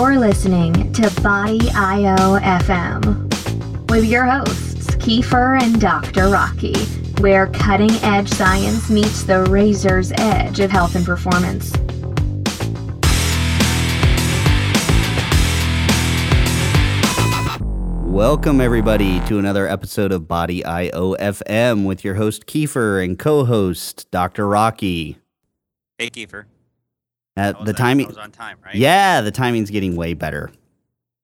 You're listening to Body IO FM with your hosts, Kiefer and Dr. Rocky, where cutting edge science meets the razor's edge of health and performance. Welcome, everybody, to another episode of Body IO FM with your host, Kiefer, and co host, Dr. Rocky. Hey, Kiefer. That the timing, time, right? yeah, the timing's getting way better.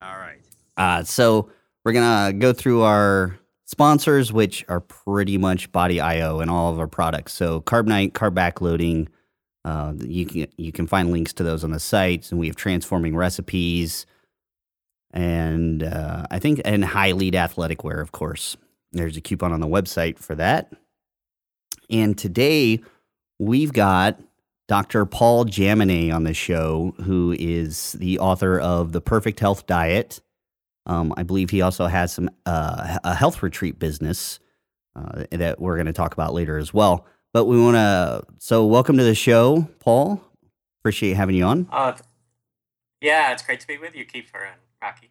All right. Uh, so we're gonna go through our sponsors, which are pretty much Body IO and all of our products. So Carbnite, Carb Backloading. Uh, you can you can find links to those on the site, and we have transforming recipes, and uh, I think and Hylete athletic wear, of course. There's a coupon on the website for that. And today we've got Dr. Paul Jaminet on the show, who is the author of The Perfect Health Diet. Um, I believe he also has some uh, a health retreat business uh, that we're going to talk about later as well. But we want to so welcome to the show, Paul. Appreciate having you on. Th- yeah, it's great to be with you, Kiefer and Rocky.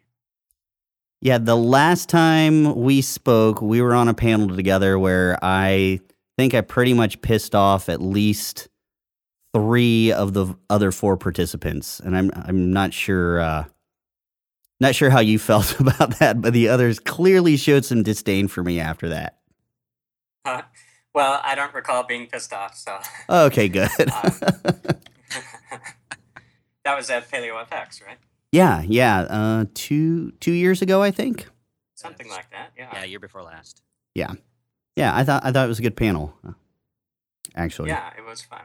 Yeah, the last time we spoke, we were on a panel together where I think I pretty much pissed off at least three of the other four participants, and I'm I'm not sure uh, not sure how you felt about that, but the others clearly showed some disdain for me after that. Uh, well, I don't recall being pissed off, so Okay, good. that was at Paleo FX, right? yeah, yeah. Uh, two two years ago, I think. Something like that. Yeah. Yeah, year before last. Yeah, yeah. I thought I thought it was a good panel. uh, Actually, Yeah, it was fun.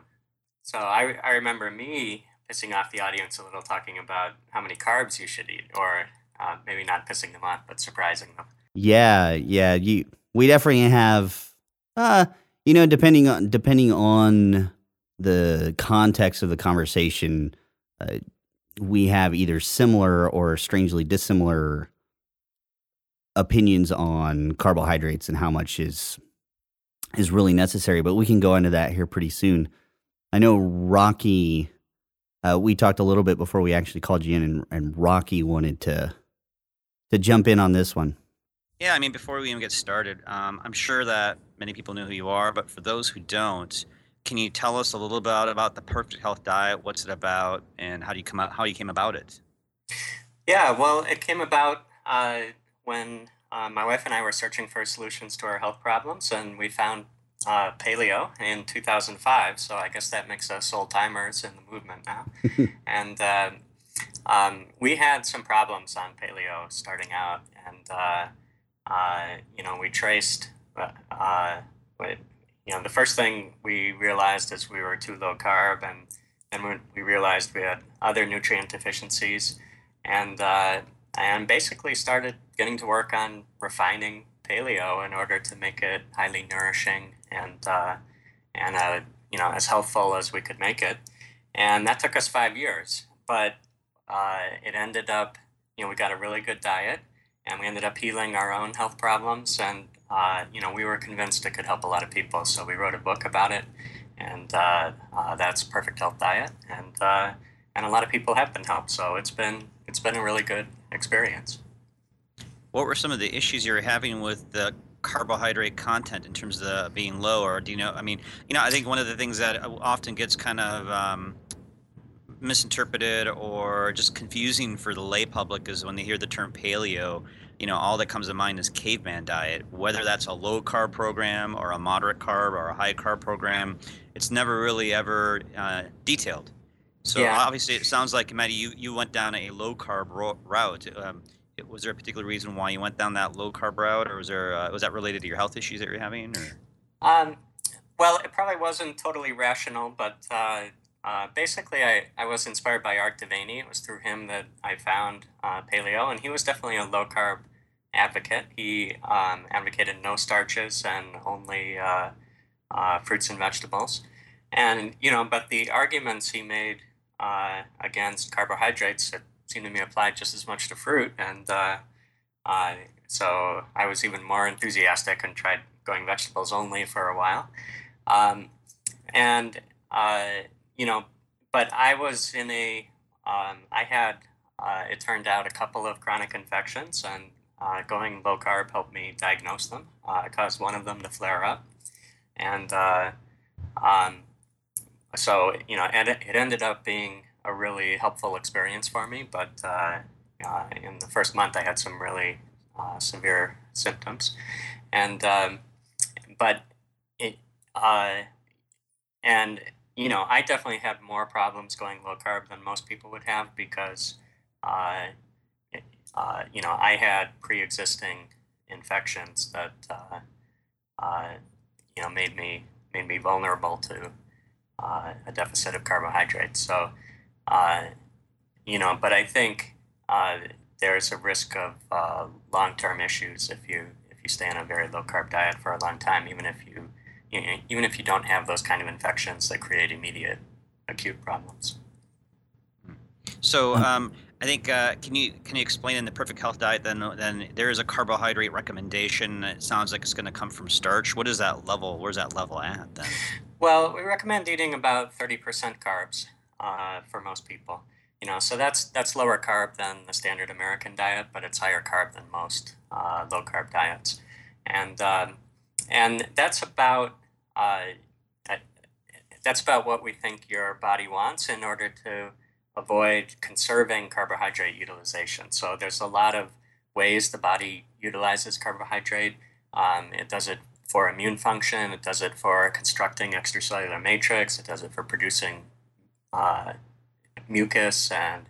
So I, I remember me pissing off the audience a little, talking about how many carbs you should eat, or uh, maybe not pissing them off, but surprising them. Yeah, yeah. You we definitely have uh you know, depending on depending on the context of the conversation, uh, we have either similar or strangely dissimilar opinions on carbohydrates and how much is is really necessary, but we can go into that here pretty soon. I know Rocky uh, we talked a little bit before we actually called you in and, and Rocky wanted to to jump in on this one. Yeah, I mean, before we even get started, um, I'm sure that many people know who you are, but for those who don't, can you tell us a little about about the Perfect Health Diet? What's it about, and how do you come out? How you came about it? Yeah, well, it came about uh, when uh, my wife and I were searching for solutions to our health problems, and we found uh, paleo in 2005. So I guess that makes us old timers in the movement now. and uh, um, we had some problems on paleo starting out, and uh, uh, you know we traced. Uh, uh, what, you know, the first thing we realized is we were too low carb, and then we, we realized we had other nutrient deficiencies and uh, and basically started getting to work on refining paleo in order to make it highly nourishing and uh, and uh, you know as healthful as we could make it. And that took us five years, but uh, it ended up you know we got a really good diet, and we ended up healing our own health problems, and uh, you know we were convinced it could help a lot of people, so we wrote a book about it, and uh, that's Perfect Health Diet, and and a lot of people have been helped. So it's been it's been a really good experience. What were some of the issues you were having with the carbohydrate content in terms of the being low, or do you know? I mean, you know, I think one of the things that often gets kind of um, misinterpreted or just confusing for the lay public is when they hear the term paleo. You know, all that comes to mind is caveman diet. Whether that's a low carb program or a moderate carb or a high carb program, it's never really ever uh, detailed. So Yeah. obviously, it sounds like Maddie, you, you went down a low carb ro- route. Um, was there a particular reason why you went down that low carb route, or was there uh, was that related to your health issues that you're having? Or? Um, well, it probably wasn't totally rational, but uh, uh, basically, I, I was inspired by Art De Vany. It was through him that I found uh, paleo, and he was definitely a low carb advocate. He um, advocated no starches and only uh, uh, fruits and vegetables. And, you know, but the arguments he made against carbohydrates it seemed to me applied just as much to fruit. And uh, uh, so I was even more enthusiastic and tried going vegetables only for a while. Um, and, uh, you know, but I was in a, um, I had uh, it turned out a couple of chronic infections, and uh, going low carb helped me diagnose them. It caused one of them to flare up, and um, so you know, and it, it ended up being a really helpful experience for me. But uh, uh, in the first month, I had some really uh, severe symptoms, and um, but it uh, and you know, I definitely had more problems going low carb than most people would have because, uh, it, uh, you know, I had pre-existing infections that, you know, made me made me vulnerable to a deficit of carbohydrates. So, uh, you know, but I think there's a risk of long-term issues if you if you stay on a very low carb diet for a long time, even if you you know, even if you don't have those kind of infections that create immediate acute problems. So um, I think uh, can you can you explain in the perfect health diet then then there is a carbohydrate recommendation. It sounds like it's going to come from starch. What is that level? Where's that level at then? Well, we recommend eating about thirty percent carbs uh, for most people. You know, so that's that's lower carb than the standard American diet, but it's higher carb than most uh, low carb diets, and um, and that's about uh, that's about what we think your body wants in order to avoid conserving carbohydrate utilization. So there's a lot of ways the body utilizes carbohydrate. Um, it does it for immune function. It does it for constructing extracellular matrix. It does it for producing uh, mucus and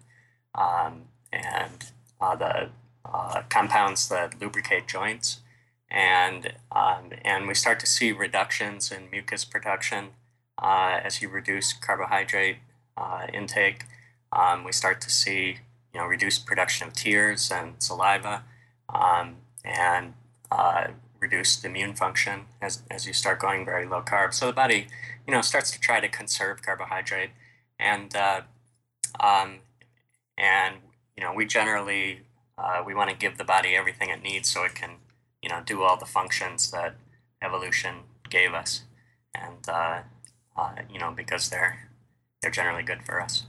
um, and uh, the uh, compounds that lubricate joints and um, and we start to see reductions in mucus production uh, as you reduce carbohydrate uh, intake. Um, we start to see you know reduced production of tears and saliva, um, and uh, reduced immune function as, as you start going very low carb. So the body you know starts to try to conserve carbohydrate, and uh, um, and you know we generally uh, we want to give the body everything it needs so it can you know, do all the functions that evolution gave us, and uh, uh, you know, because they're they're generally good for us.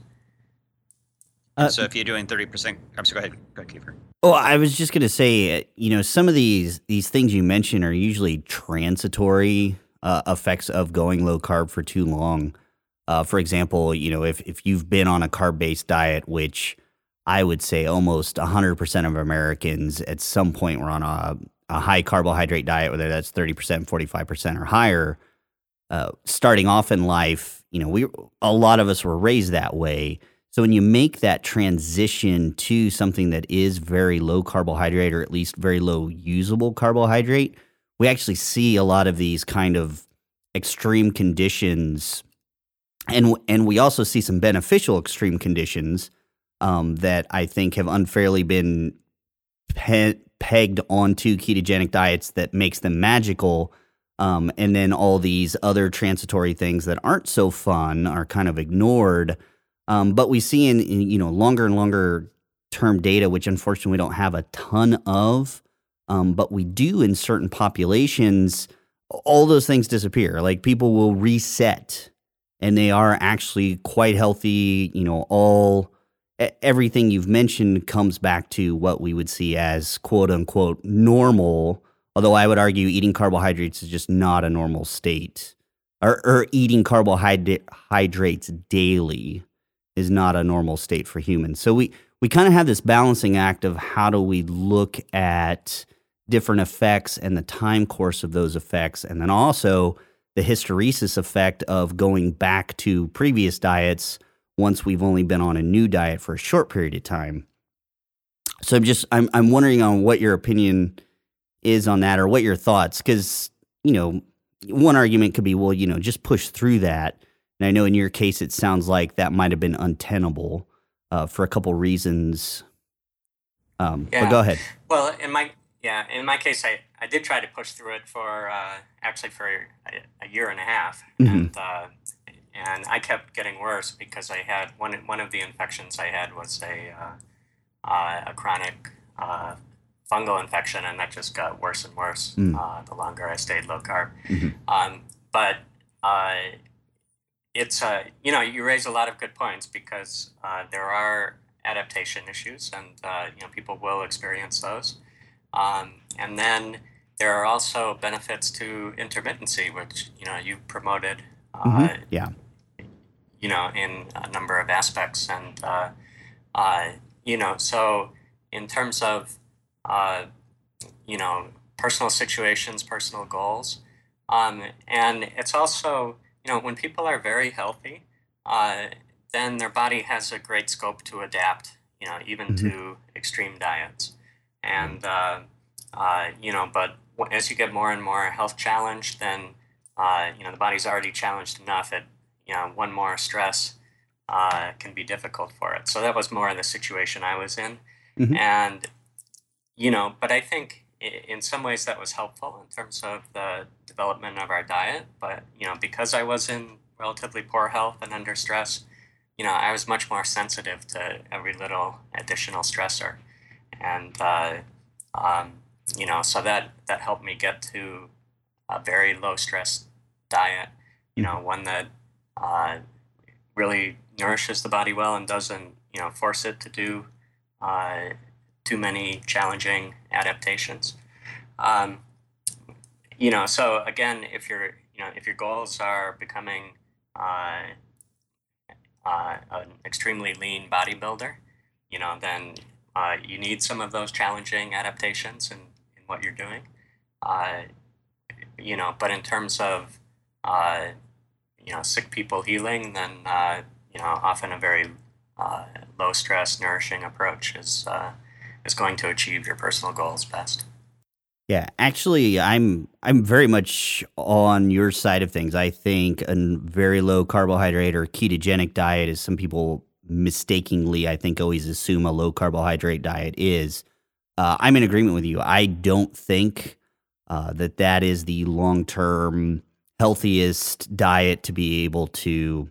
Uh, so if you're doing thirty percent, I'm sorry. Go ahead, go ahead, Kiefer. Oh, I was just gonna say, uh, you know, some of these these things you mentioned are usually transitory uh, effects of going low carb for too long. Uh, for example, you know, if if you've been on a carb based diet, which I would say almost 100% of Americans at some point were on a a high carbohydrate diet, whether that's 30%, 45% or higher, uh, starting off in life, you know, we a lot of us were raised that way. So when you make that transition to something that is very low carbohydrate or at least very low usable carbohydrate, we actually see a lot of these kind of extreme conditions and and we also see some beneficial extreme conditions um, that I think have unfairly been pe- pegged onto ketogenic diets that makes them magical. Um, and then all these other transitory things that aren't so fun are kind of ignored. Um, but we see in, in, you know longer and longer term data, which unfortunately we don't have a ton of, um, but we do in certain populations. All those things disappear. Like people will reset, and they are actually quite healthy. You know, all everything you've mentioned comes back to what we would see as quote unquote normal. Although I would argue eating carbohydrates is just not a normal state, or, or eating carbohydrates daily is not a normal state for humans. So we we kind of have this balancing act of how do we look at different effects and the time course of those effects, and then also the hysteresis effect of going back to previous diets once we've only been on a new diet for a short period of time. So I'm just I'm I'm wondering on what your opinion is on that or what your thoughts cuz you know one argument could be well you know just push through that and I know in your case it sounds like that might have been untenable uh, for a couple reasons um, yeah. but go ahead well in my yeah in my case I, I did try to push through it for uh, actually for a, a, year and a half mm-hmm. and uh, and I kept getting worse because I had one one of the infections I had was a uh, uh, a chronic uh, fungal infection, and that just got worse and worse mm. the longer I stayed low carb. Mm-hmm. Um, but uh, it's uh, you know you raise a lot of good points because there are adaptation issues, and uh, you know people will experience those. Um, and then there are also benefits to intermittency, which you know you promoted. Uh, Mhm. Yeah. You know, in a number of aspects, and uh, uh, you know, so in terms of uh, you know personal situations, personal goals, um, and it's also you know when people are very healthy, uh, then their body has a great scope to adapt. You know, even Mhm. to extreme diets, and uh, uh, you know, but as you get more and more health challenged, then uh, you know the body's already challenged enough. It you know one more stress uh, can be difficult for it. So that was more in the situation I was in, Mhm. and you know, but I think in some ways that was helpful in terms of the development of our diet. But you know, because I was in relatively poor health and under stress, you know, I was much more sensitive to every little additional stressor, and uh, um, you know, so that that helped me get to a very low stress diet. You know, one that uh, really nourishes the body well and doesn't you know force it to do uh, too many challenging adaptations. Um, you know, so again, if your you know if your goals are becoming uh, uh, an extremely lean bodybuilder, you know, then uh, you need some of those challenging adaptations in, in what you're doing. Uh, you know, but in terms of uh, you know sick people healing, then uh, you know often a very uh, low stress, nourishing approach is uh, is going to achieve your personal goals best. Yeah, actually, I'm I'm very much on your side of things. I think a very low carbohydrate or ketogenic diet is some people mistakenly, I think, always assume a low carbohydrate diet is. Uh, I'm in agreement with you. I don't think uh, that that is the long term healthiest diet to be able to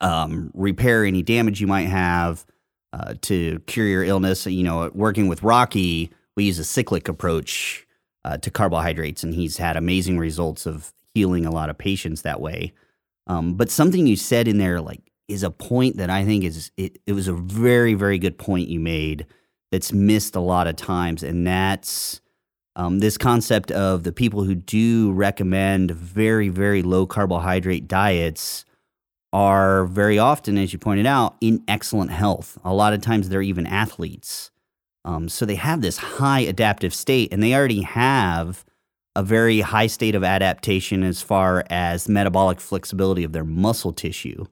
um, repair any damage you might have, uh, to cure your illness. You know, working with Rocky we use a cyclic approach uh, to carbohydrates, and he's had amazing results of healing a lot of patients that way. Um, but something you said in there, like, is a point that I think is it, it was a very very good point you made that's missed a lot of times, and that's um, this concept of the people who do recommend very very low carbohydrate diets are very often, as you pointed out, in excellent health. A lot of times they're even athletes. Um, so they have this high adaptive state, and they already have a very high state of adaptation as far as metabolic flexibility of their muscle tissue.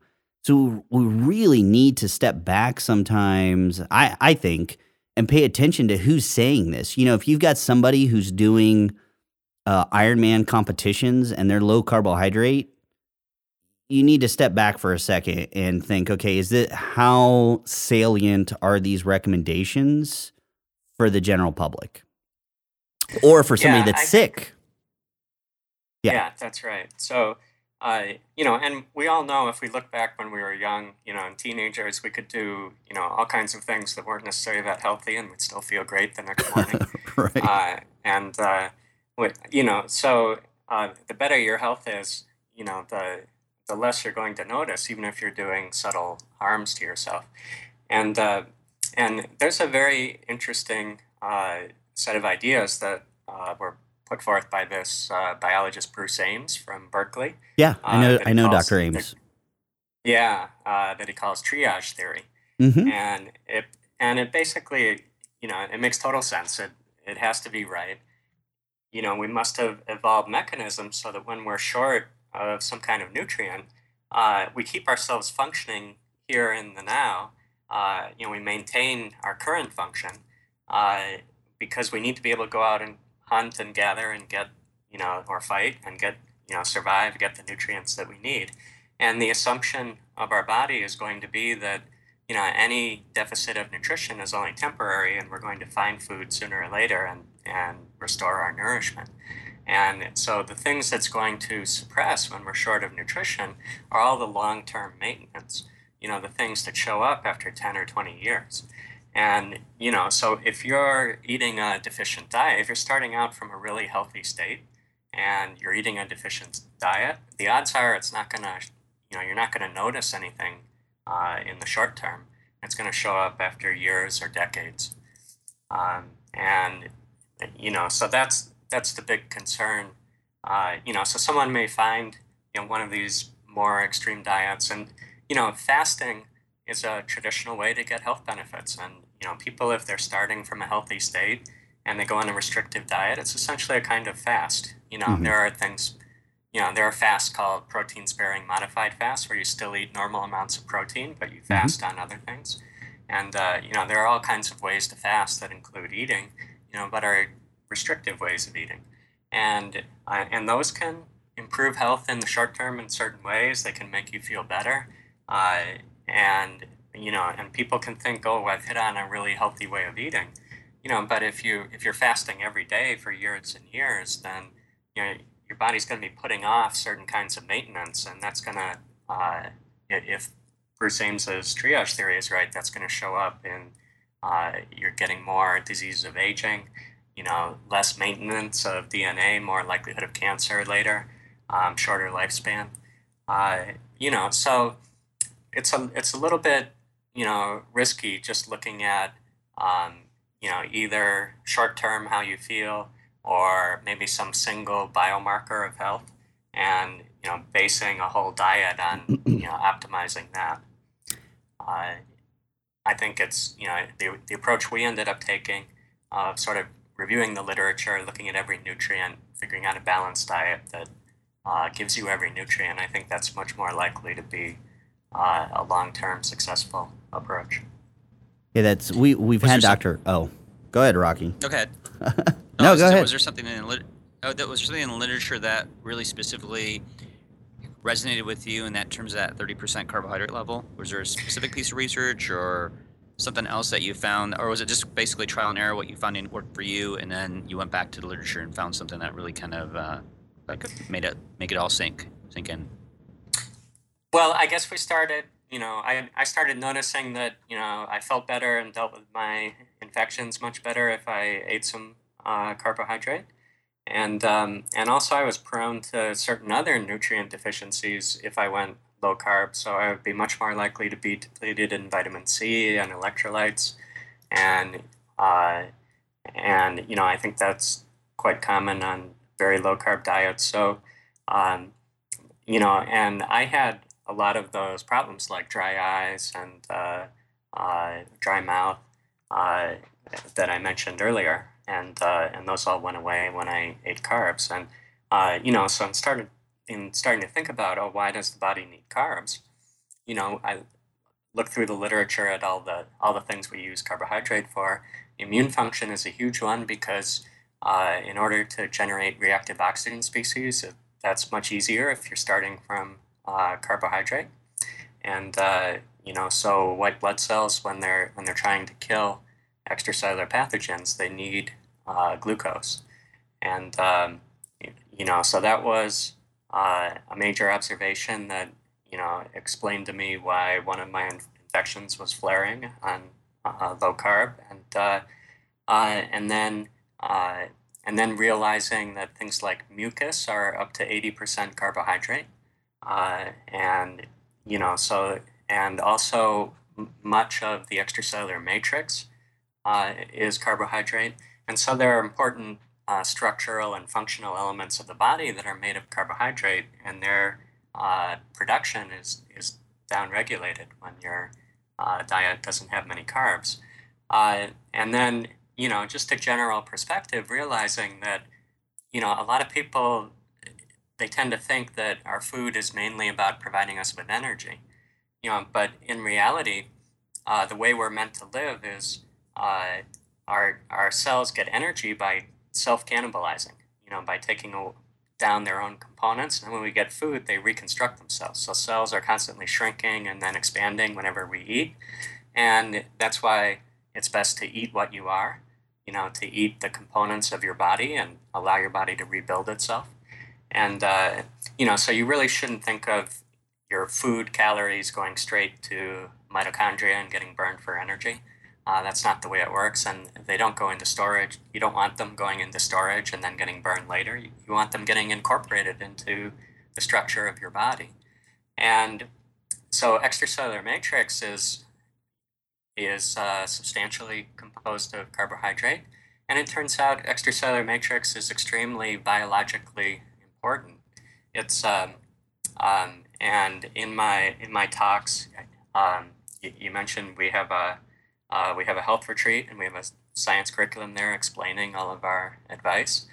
So we really need to step back sometimes, I, I think, and pay attention to who's saying this. You know, if you've got somebody who's doing uh, Ironman competitions and they're low carbohydrate, you need to step back for a second and think, okay, is it how salient are these recommendations for the general public or for somebody Yeah, that's I sick? Yeah. Yeah. that's right. So, uh, you know, and we all know if we look back when we were young, you know, and teenagers, we could do, you know, all kinds of things that weren't necessarily that healthy and we'd still feel great the next morning. right. uh, and, uh, what, you know, so uh, the better your health is, you know, the, the less you're going to notice, even if you're doing subtle harms to yourself. And, uh, and there's a very interesting uh, set of ideas that uh, were put forth by this uh, biologist Bruce Ames from Berkeley. yeah, I uh, know. I know, calls Doctor the- Ames. Yeah, uh, that he calls triage theory, hmm and it and it basically, you know, it makes total sense. It it has to be right. You know, we must have evolved mechanisms so that when we're short of some kind of nutrient, uh, we keep ourselves functioning here in the now. Uh, you know, we maintain our current function uh, because we need to be able to go out and hunt and gather and get, you know, or fight and get, you know, survive, get the nutrients that we need. And the assumption of our body is going to be that, you know, any deficit of nutrition is only temporary and we're going to find food sooner or later and, and restore our nourishment. And so the things that's going to suppress when we're short of nutrition are all the long term maintenance, you know, the things that show up after 10 or 20 years. And, you know, so if you're eating a deficient diet, if you're starting out from a really healthy state and you're eating a deficient diet, the odds are it's not going to, you know, you're not going to notice anything uh, in the short term. It's going to show up after years or decades. Um, and you know, so that's that's the big concern. Uh, you know, so someone may find you know one of these more extreme diets, and you know, fasting is a traditional way to get health benefits. And you know, people if they're starting from a healthy state and they go on a restrictive diet, it's essentially a kind of fast. You know, mm-hmm. there are things. You know, there are fasts called protein sparing modified fasts where you still eat normal amounts of protein, but you mm-hmm. fast mm-hmm. on other things. And uh, you know, there are all kinds of ways to fast that include eating, you know, but are restrictive ways of eating, and uh, and those can improve health in the short term in certain ways. They can make you feel better, uh, and you know, and people can think, oh, I've hit on a really healthy way of eating, you know. But if you if you're fasting every day for years and years, then you know your body's going to be putting off certain kinds of maintenance, and that's going to uh, if Bruce Ames's triage theory is right, that's going to show up in uh, you're getting more diseases of aging, you know, less maintenance of DNA, more likelihood of cancer later, um, shorter lifespan. Uh, you know, so it's a it's a little bit you know risky just looking at um, you know either short term how you feel or maybe some single biomarker of health and you know basing a whole diet on you know optimizing that uh, I think it's you know the, the approach we ended up taking of sort of reviewing the literature, looking at every nutrient, figuring out a balanced diet that uh, gives you every nutrient. I think that's much more likely to be uh, a long-term successful approach. Yeah, that's we we've was had Doctor. Oh, go ahead, Rocky. Go ahead. no, oh, go ahead. Was there something in the lit- oh, that was something in the literature that really specifically resonated with you in that terms of that 30% carbohydrate level? Was there a specific piece of research or something else that you found, or was it just basically trial and error? What you found worked for you, and then you went back to the literature and found something that really kind of uh, like made it make it all sink sink in. Well, I guess we started. You know, I I started noticing that you know I felt better and dealt with my infections much better if I ate some uh, carbohydrate and um, and also I was prone to certain other nutrient deficiencies if I went low carb. So I would be much more likely to be depleted in vitamin C and electrolytes, and uh, and you know I think that's quite common on very low carb diets. So um, you know, and I had a lot of those problems like dry eyes and uh, uh, dry mouth uh, that I mentioned earlier and uh, and those all went away when I ate carbs. And uh, you know, so I'm started in starting to think about, oh, why does the body need carbs? You know, I look through the literature at all the all the things we use carbohydrate for. Immune function is a huge one because uh, in order to generate reactive oxygen species, that's much easier if you're starting from uh, carbohydrate. And uh, you know, so white blood cells when they're when they're trying to kill extracellular pathogens, they need uh, glucose. And, um, you know, so that was uh, a major observation that, you know, explained to me why one of my infections was flaring on uh, low carb. And, uh, and then, and then realizing that things like mucus are up to 80% carbohydrate. And, you know, so, and also much of the extracellular matrix uh, is carbohydrate. And so there are important uh, structural and functional elements of the body that are made of carbohydrate, and their uh, production is, is downregulated when your uh, diet doesn't have many carbs. Uh, and then, you know, just a general perspective, realizing that, you know, a lot of people, they tend to think that our food is mainly about providing us with energy. You know, but in reality, uh, the way we're meant to live is uh, our our cells get energy by self cannibalizing. You know, by taking down their own components, and when we get food, they reconstruct themselves. So cells are constantly shrinking and then expanding whenever we eat, and that's why it's best to eat what you are. You know, to eat the components of your body and allow your body to rebuild itself. And uh, you know, so you really shouldn't think of your food calories going straight to mitochondria and getting burned for energy. Uh, that's not the way it works, and they don't go into storage. You don't want them going into storage and then getting burned later. You, you want them getting incorporated into the structure of your body. And so, extracellular matrix is is uh, substantially composed of carbohydrate. And it turns out extracellular matrix is extremely biologically important. It's um, um, and in my in my talks, um, you, you, mentioned we have a uh, we have a health retreat and we have a science curriculum there explaining all of our advice.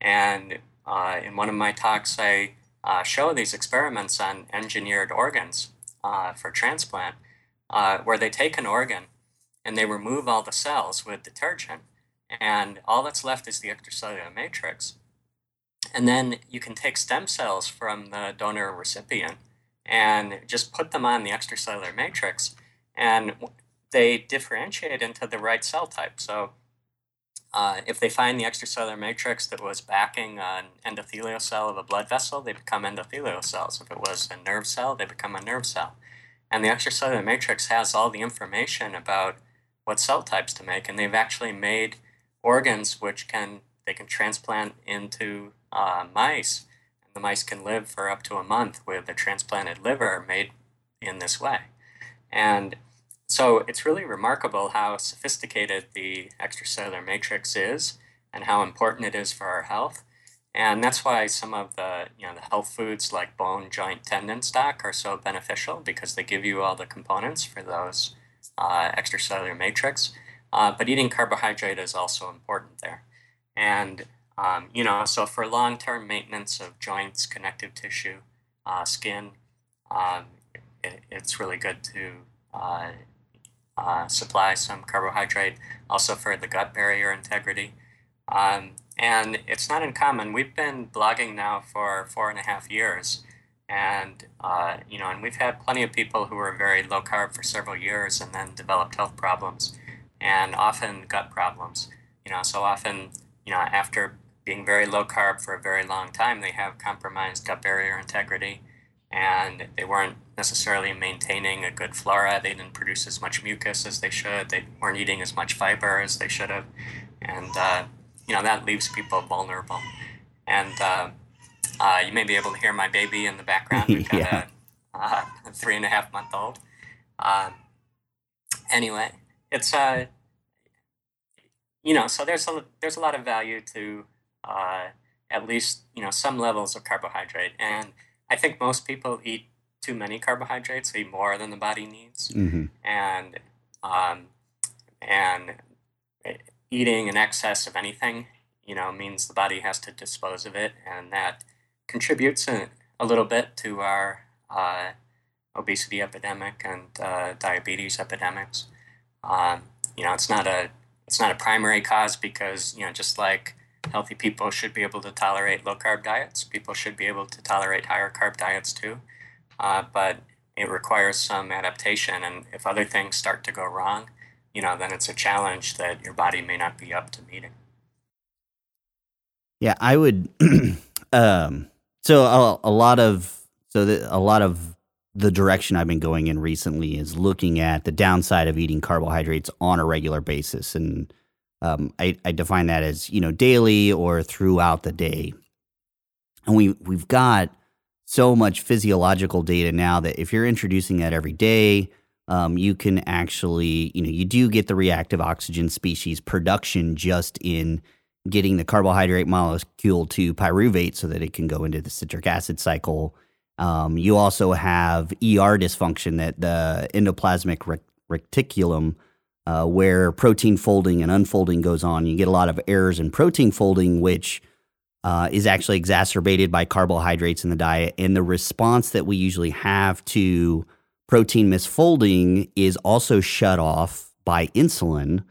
And uh, in one of my talks, I uh, show these experiments on engineered organs uh, for transplant, uh, where they take an organ and they remove all the cells with detergent, and all that's left is the extracellular matrix. And then you can take stem cells from the donor recipient and just put them on the extracellular matrix, and they differentiate into the right cell type. So uh, if they find the extracellular matrix that was backing an endothelial cell of a blood vessel, they become endothelial cells. If it was a nerve cell, they become a nerve cell. And the extracellular matrix has all the information about what cell types to make, and they've actually made organs which can they can transplant into uh, mice, and the mice can live for up to a month with a transplanted liver made in this way. And so it's really remarkable how sophisticated the extracellular matrix is and how important it is for our health. And that's why some of the you know the health foods like bone, joint, tendon stock are so beneficial because they give you all the components for those uh, extracellular matrix. Uh, but eating carbohydrate is also important there. And um, you know, so for long-term maintenance of joints, connective tissue, uh, skin, um, it, it's really good to uh, uh, supply some carbohydrate, also for the gut barrier integrity. Um, and it's not uncommon. We've been blogging now for four and a half years, and uh, you know, and we've had plenty of people who were very low carb for several years and then developed health problems, and often gut problems. You know, so often, you know, after being very low carb for a very long time, they have compromised gut barrier integrity and they weren't necessarily maintaining a good flora. They didn't produce as much mucus as they should. They weren't eating as much fiber as they should have, and uh, you know that leaves people vulnerable. And uh, uh, you may be able to hear my baby in the background. We've got yeah. a, uh, a, three and a half month old. Um, anyway, it's uh, you know, so there's a there's a lot of value to uh, at least you know some levels of carbohydrate and I think most people eat too many carbohydrates, eat more than the body needs, mm-hmm. and um, and eating in excess of anything, you know, means the body has to dispose of it, and that contributes a, a little bit to our uh, obesity epidemic and uh, diabetes epidemics. Um, you know, it's not a it's not a primary cause because you know just like healthy people should be able to tolerate low carb diets. People should be able to tolerate higher carb diets too. Uh, but it requires some adaptation. And if other things start to go wrong, you know, then it's a challenge that your body may not be up to meeting. Yeah, I would. um, so a, a, lot of so the, a lot of the direction I've been going in recently is looking at the downside of eating carbohydrates on a regular basis, and um, I, I define that as you know daily or throughout the day. And we we've got so much physiological data now that if you're introducing that every day, um, you can actually you know you do get the reactive oxygen species production just in getting the carbohydrate molecule to pyruvate so that it can go into the citric acid cycle. Um, you also have ER dysfunction that the endoplasmic reticulum uh, where protein folding and unfolding goes on. You get a lot of errors in protein folding, which uh, is actually exacerbated by carbohydrates in the diet. And the response that we usually have to protein misfolding is also shut off by insulin.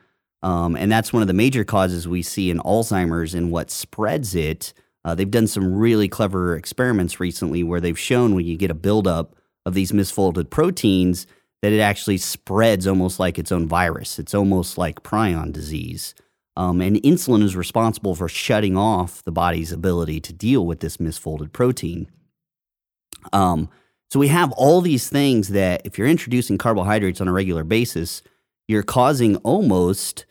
Um, and that's one of the major causes we see in Alzheimer's and what spreads it. Uh, they've done some really clever experiments recently where they've shown when you get a buildup of these misfolded proteins, that it actually spreads almost like its own virus. It's almost like prion disease. Um, and insulin is responsible for shutting off the body's ability to deal with this misfolded protein. Um, so we have all these things that if you're introducing carbohydrates on a regular basis, you're causing almost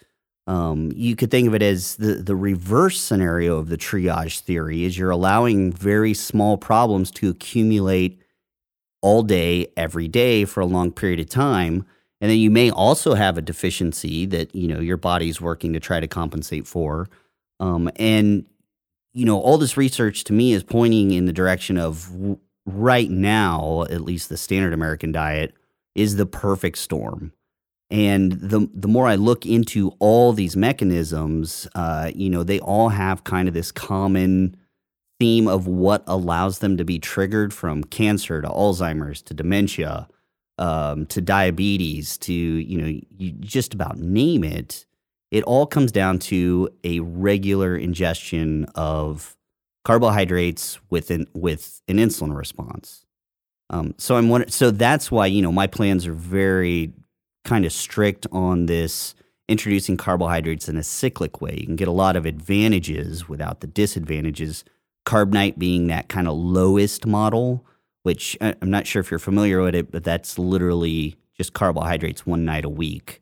um, you could think of it as the, the reverse scenario of the triage theory is you're allowing very small problems to accumulate all day, every day for a long period of time. And then you may also have a deficiency that, you know, your body's working to try to compensate for. Um, and, you know, all this research to me is pointing in the direction of right now, at least the standard American diet is the perfect storm. And the the more I look into all these mechanisms, uh, you know, they all have kind of this common theme of what allows them to be triggered from cancer to Alzheimer's to dementia um, to diabetes to you know you just about name it. It all comes down to a regular ingestion of carbohydrates with an with an insulin response. Um, so I'm wondering, so that's why you know my plans are very kind of strict on this introducing carbohydrates in a cyclic way. You can get a lot of advantages without the disadvantages. Carbnite being that kind of lowest model, which I'm not sure if you're familiar with it, but that's literally just carbohydrates one night a week.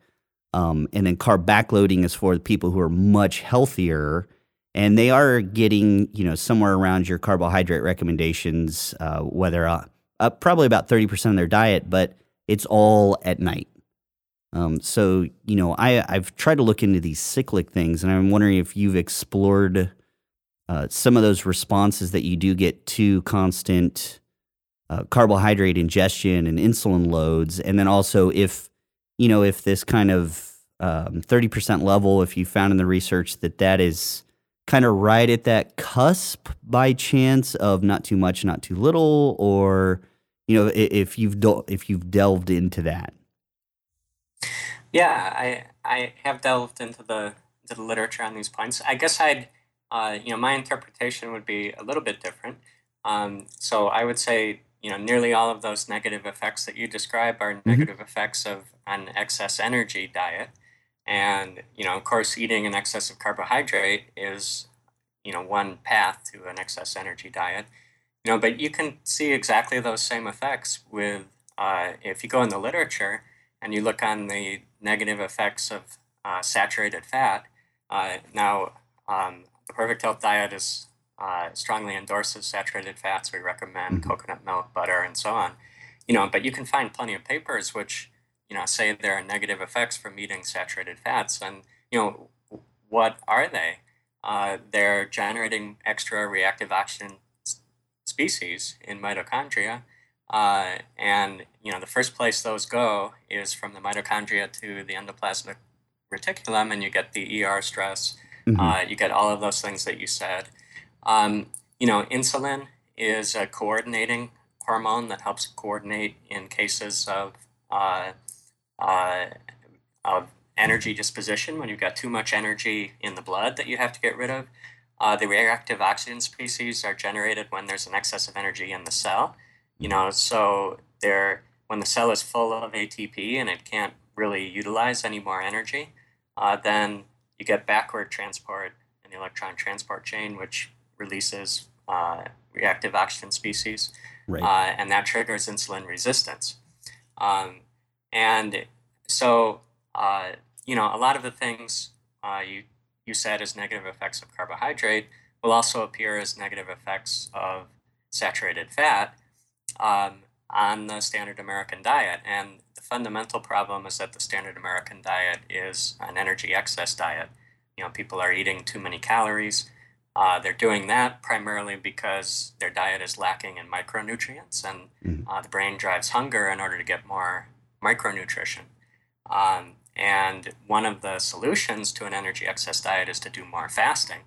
Um, and then carb backloading is for the people who are much healthier and they are getting you know somewhere around your carbohydrate recommendations, uh, whether uh, uh, probably about thirty percent of their diet, but it's all at night. Um, so you know, I I've tried to look into these cyclic things, and I'm wondering if you've explored uh, some of those responses that you do get to constant uh, carbohydrate ingestion and insulin loads, and then also if you know if this kind of um, thirty percent level, if you found in the research that that is kind of right at that cusp by chance of not too much, not too little, or you know if you've do- if you've delved into that. Yeah, I I have delved into the into the literature on these points. I guess I'd uh, you know my interpretation would be a little bit different. Um, so I would say you know nearly all of those negative effects that you describe are mm-hmm. negative effects of an excess energy diet. And, you know, of course, eating an excess of carbohydrate is, you know, one path to an excess energy diet. You know, but you can see exactly those same effects with, uh, if you go in the literature and you look on the negative effects of uh, saturated fat. Uh, now, um, The perfect Health Diet is uh, strongly endorses saturated fats. We recommend mm-hmm. coconut milk, butter, and so on. You know, but you can find plenty of papers which you know, say there are negative effects from eating saturated fats. And, you know, what are they? Uh, they're generating extra reactive oxygen species in mitochondria. Uh, and, you know, the first place those go is from the mitochondria to the endoplasmic reticulum, and you get the ER stress. Mm-hmm. Uh, you get all of those things that you said. Um, you know, insulin is a coordinating hormone that helps coordinate in cases of uh, uh, of energy disposition when you've got too much energy in the blood that you have to get rid of. Uh, the reactive oxygen species are generated when there's an excess of energy in the cell. You know, so they're when the cell is full of ATP and it can't really utilize any more energy, uh, then you get backward transport in the electron transport chain, which releases uh, reactive oxygen species, right. uh, and that triggers insulin resistance. Um, and so, uh, you know, a lot of the things uh, you, you said as negative effects of carbohydrate will also appear as negative effects of saturated fat um, on the standard American diet. And the fundamental problem is that the standard American diet is an energy excess diet. You know, people are eating too many calories. Uh, they're doing that primarily because their diet is lacking in micronutrients, and mm-hmm. uh, the brain drives hunger in order to get more micronutrition. Um, and one of the solutions to an energy excess diet is to do more fasting.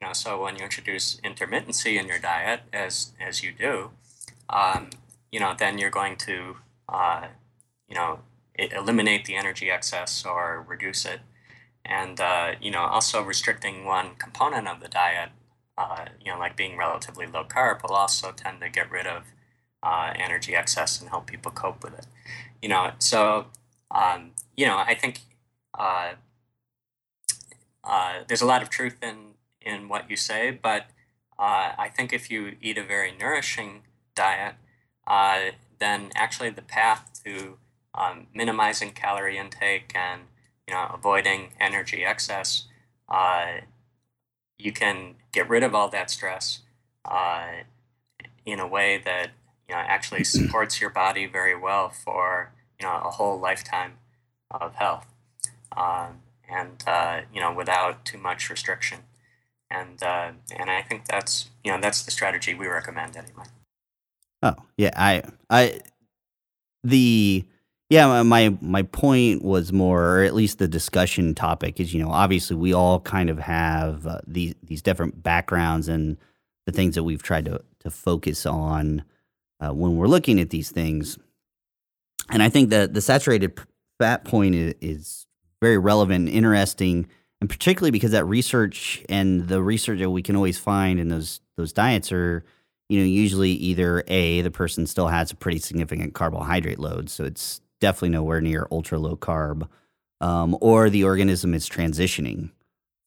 You know, so when you introduce intermittency in your diet, as as you do, um, you know, then you're going to, uh, you know, eliminate the energy excess or reduce it, and uh, you know, also restricting one component of the diet, uh, you know, like being relatively low carb, will also tend to get rid of uh, energy excess and help people cope with it. You know, so um, you know, I think uh, uh, there's a lot of truth in in what you say, but I think if you eat a very nourishing diet, uh, then actually the path to um, minimizing calorie intake and you know avoiding energy excess, uh, you can get rid of all that stress uh, in a way that you know actually supports your body very well for you know a whole lifetime of health, uh, and uh, you know without too much restriction, and uh, and I think that's you know that's the strategy we recommend anyway. Oh yeah, I I the yeah my my point was more, or at least the discussion topic is you know obviously we all kind of have uh, these these different backgrounds and the things that we've tried to to focus on uh, when we're looking at these things, and I think that the saturated fat point is, is very relevant and interesting, and particularly because that research and the research that we can always find in those those diets are you know, usually either A, the person still has a pretty significant carbohydrate load, so it's definitely nowhere near ultra low carb, um, or the organism is transitioning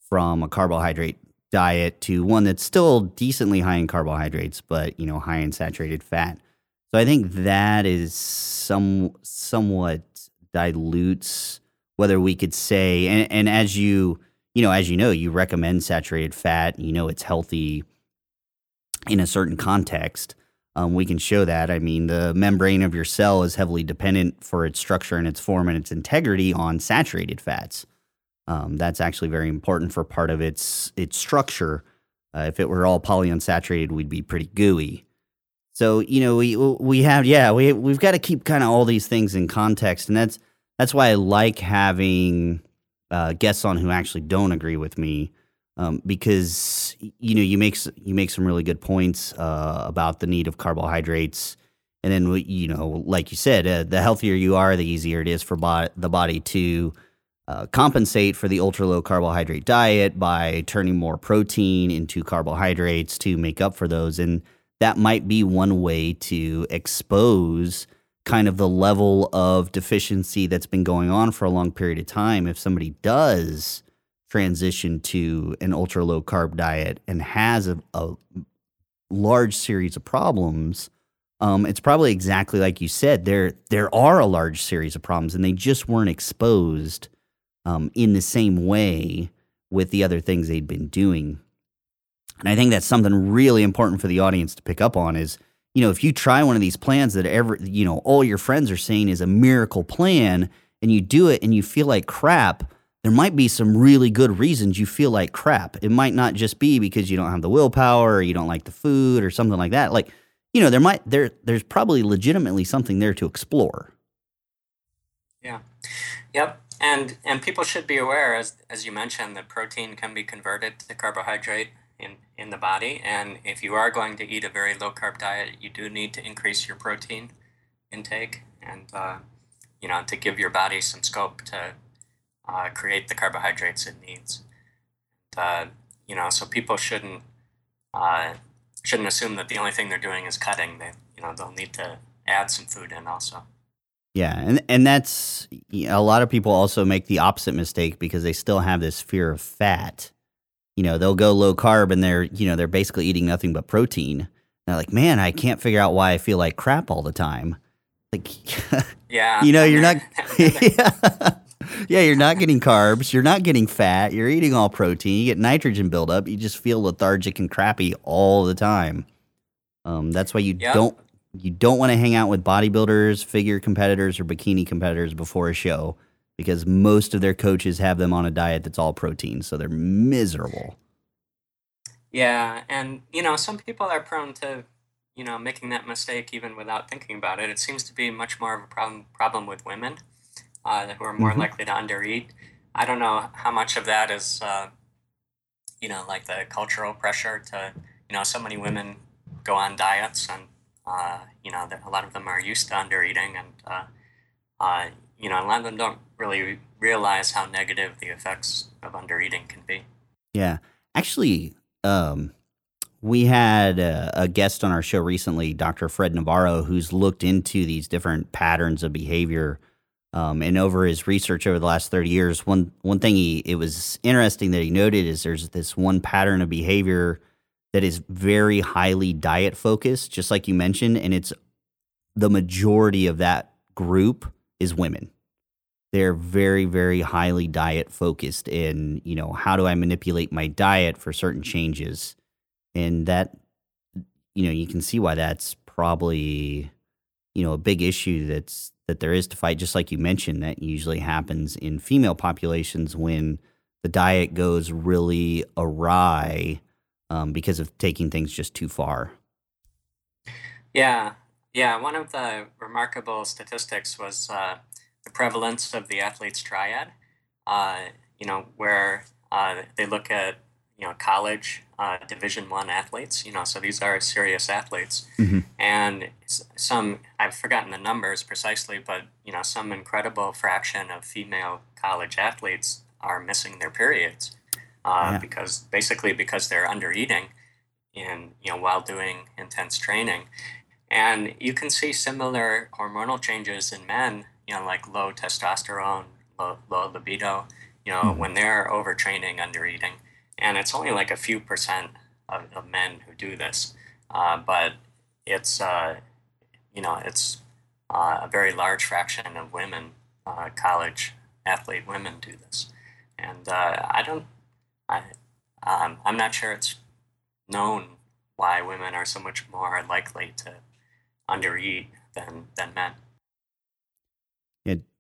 from a carbohydrate diet to one that's still decently high in carbohydrates, but you know, high in saturated fat. So I think that is some somewhat dilutes whether we could say, and, and as you you know, as you know, you recommend saturated fat. You know, it's healthy in a certain context. Um, we can show that. I mean, the membrane of your cell is heavily dependent for its structure and its form and its integrity on saturated fats. Um, that's actually very important for part of its its structure. Uh, if it were all polyunsaturated, we'd be pretty gooey. So you know, we we have yeah, we we've got to keep kind of all these things in context, and that's that's why I like having uh, guests on who actually don't agree with me um, because you know you make you make some really good points uh, about the need of carbohydrates, and then you know, like you said, uh, the healthier you are, the easier it is for bo- the body to uh, compensate for the ultra low carbohydrate diet by turning more protein into carbohydrates to make up for those, and that might be one way to expose kind of the level of deficiency that's been going on for a long period of time. If somebody does transition to an ultra low carb diet and has a, a large series of problems, um, it's probably exactly like you said. There there are a large series of problems, and they just weren't exposed um, in the same way with the other things they'd been doing. And I think that's something really important for the audience to pick up on is, you know, if you try one of these plans that ever, you know, all your friends are saying is a miracle plan and you do it and you feel like crap, there might be some really good reasons you feel like crap. It might not just be because you don't have the willpower or you don't like the food or something like that. Like, you know, there might there there's probably legitimately something there to explore. Yeah. Yep. And and people should be aware as as you mentioned that protein can be converted to carbohydrate in in the body and if you are going to eat a very low carb diet, you do need to increase your protein intake and uh, you know to give your body some scope to uh, create the carbohydrates it needs. Uh, you know, so people shouldn't uh, shouldn't assume that the only thing they're doing is cutting. They, you know, they'll need to add some food in also. Yeah, and and that's a lot of people also make the opposite mistake because they still have this fear of fat. You know, they'll go low carb and they're you know they're basically eating nothing but protein. And they're like, man, I can't figure out why I feel like crap all the time. Like, yeah, you know, you're not. yeah yeah, you're not getting carbs. You're not getting fat. You're eating all protein. You get nitrogen buildup. You just feel lethargic and crappy all the time. Um, that's why you yep. don't you don't want to hang out with bodybuilders, figure competitors, or bikini competitors before a show because most of their coaches have them on a diet that's all protein, so they're miserable. Yeah, and you know, some people are prone to you know making that mistake even without thinking about it. It seems to be much more of a problem problem with women uh, who are more mm-hmm. likely to undereat. I don't know how much of that is, uh, you know, like the cultural pressure to, you know, so many women go on diets and, uh, you know, a lot of them are used to undereating and, uh, uh, you know, a lot of them don't really realize how negative the effects of undereating can be. Yeah. Actually, um, we had a, a, guest on our show recently, Dr. Fred Navarro, who's looked into these different patterns of behavior um, and over his research over the last 30 years, one one thing he it was interesting that he noted is there's this one pattern of behavior that is very highly diet focused, just like you mentioned, and it's the majority of that group is women. They're very, very highly diet focused in, you know, how do I manipulate my diet for certain changes? And that, you know, you can see why that's probably, you know, a big issue that's that there is to fight. Just like you mentioned, that usually happens in female populations when the diet goes really awry um, because of taking things just too far. Yeah, yeah. One of the remarkable statistics was uh, the prevalence of the athlete's triad. Uh, you know, where uh, they look at you know college uh, Division One athletes. You know, so these are serious athletes, mm-hmm. and some I've forgotten the numbers precisely, but you know, some incredible fraction of female college athletes are missing their periods uh, yeah. because basically because they're under eating, and you know while doing intense training, and you can see similar hormonal changes in men. You know, like low testosterone, low, low libido. You know, mm-hmm. when they're overtraining, under eating and it's only like a few percent of, of men who do this, uh, but it's uh, you know it's uh, a very large fraction of women, uh, college athlete women, do this, and uh, I don't, I, um, I'm not sure it's known why women are so much more likely to undereat than than men.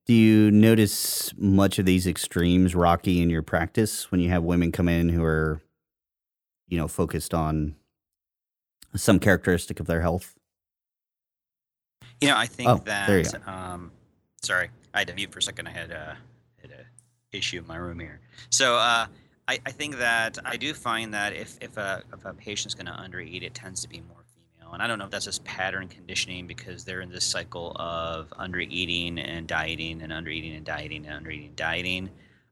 Do you notice much of these extremes, Rocky, in your practice when you have women come in who are, you know, focused on some characteristic of their health? You know, I think oh, that. Um, sorry, I had to mute for a second. I had, uh, had a issue in my room here. So uh, I, I think that I do find that if if a if a patient's going to undereat, it tends to be more I don't know if that's just pattern conditioning because they're in this cycle of under eating and dieting and under eating and dieting and under eating and dieting.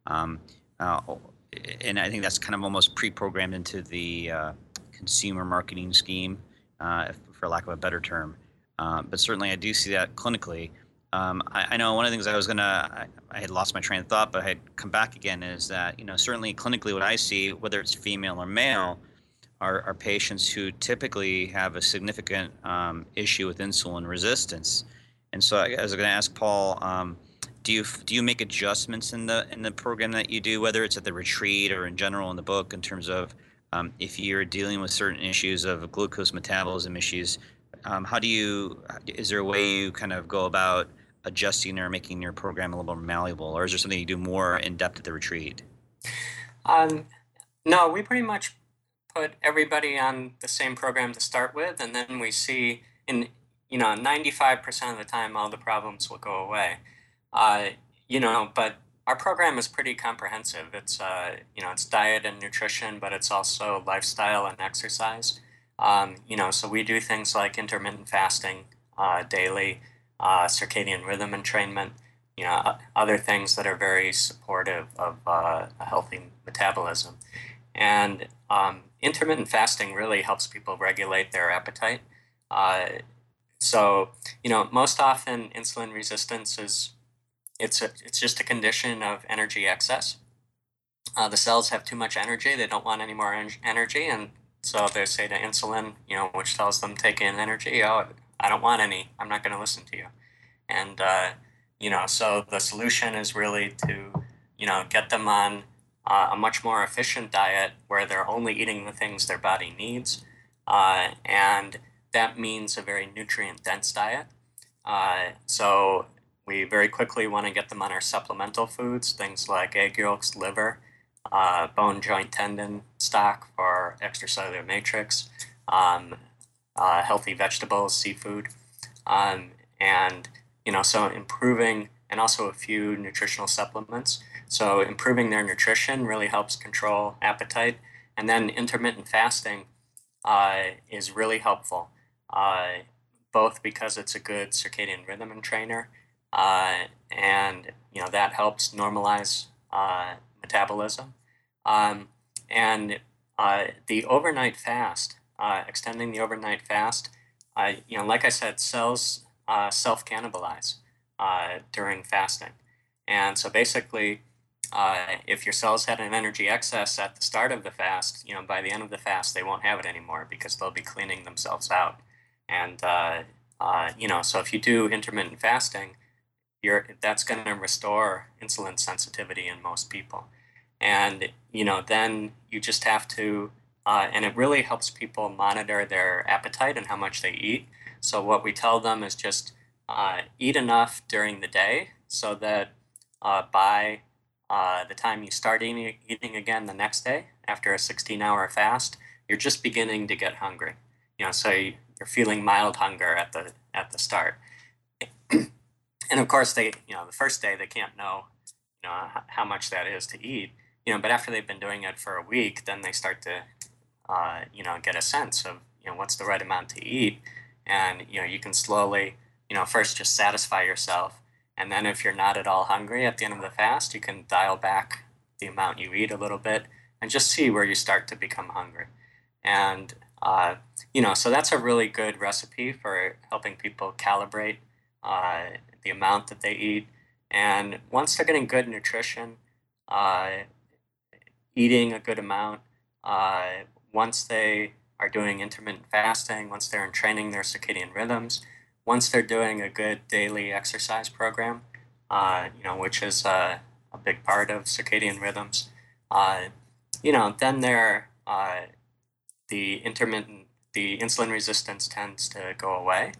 Um, uh, and I think that's kind of almost pre-programmed into the uh, consumer marketing scheme, uh, for lack of a better term. Um, but certainly, I do see that clinically. Um, I, I, know one of the things I was gonna, I, I, had lost my train of thought, but I had come back again. Is that you know certainly clinically, what I see, whether it's female or male, are, are patients who typically have a significant um, issue with insulin resistance. And so I, I was going to ask Paul, um, do you do you make adjustments in the in the program that you do, whether it's at the retreat or in general in the book, in terms of um, if you're dealing with certain issues of glucose metabolism issues? Um, how do you? Is there a way you kind of go about adjusting or making your program a little more malleable, or is there something you do more in depth at the retreat? Um, no, we pretty much put everybody on the same program to start with, and then we see in you know 95% of the time all the problems will go away. Uh, you know, but our program is pretty comprehensive. It's uh, you know it's diet and nutrition, but it's also lifestyle and exercise. Um, you know, so we do things like intermittent fasting uh, daily, uh, circadian rhythm entrainment. You know, other things that are very supportive of uh, a healthy metabolism, and um, intermittent fasting really helps people regulate their appetite. Uh, so, you know, most often insulin resistance is it's a, it's just a condition of energy excess. Uh, the cells have too much energy; they don't want any more en- energy, and so they say to insulin, you know, which tells them take in energy. Oh, I don't want any. I'm not going to listen to you. And uh, you know, so the solution is really to you know get them on uh, a much more efficient diet where they're only eating the things their body needs. Uh, and that means a very nutrient dense diet. Uh, so we very quickly want to get them on our supplemental foods, things like egg yolks, liver, uh, bone, joint, tendon stock for extracellular matrix, um, uh, healthy vegetables, seafood. Um, and, you know, so improving, and also a few nutritional supplements. So improving their nutrition really helps control appetite. And then intermittent fasting uh, is really helpful, uh, both because it's a good circadian rhythm entrainer, uh, and you know that helps normalize uh, metabolism. Um, and uh, the overnight fast, uh, extending the overnight fast, you know, like I said, cells self cannibalize during fasting. And so basically, uh, if your cells had an energy excess at the start of the fast, you know, by the end of the fast, they won't have it anymore because they'll be cleaning themselves out. And, uh, uh, you know, so if you do intermittent fasting, you're, that's going to restore insulin sensitivity in most people. And, you know, then you just have to, uh, and it really helps people monitor their appetite and how much they eat. So what we tell them is just, uh, eat enough during the day so that uh, by uh, the time you start eating, eating again the next day after a 16 hour fast, you're just beginning to get hungry. You know, so you're feeling mild hunger at the at the start. and of course, they you know the first day they can't know you know how much that is to eat. You know, but after they've been doing it for a week, then they start to uh, you know get a sense of you know what's the right amount to eat, and you know you can slowly you know first just satisfy yourself, and then if you're not at all hungry at the end of the fast, you can dial back the amount you eat a little bit and just see where you start to become hungry. And, uh, you know, so that's a really good recipe for helping people calibrate uh, the amount that they eat. And once they're getting good nutrition, uh, eating a good amount, uh, once they are doing intermittent fasting, once they're in training their circadian rhythms, once they're doing a good daily exercise program, uh, you know, which is a, a big part of circadian rhythms, uh, you know, then they're the intermittent, the insulin resistance tends to go away.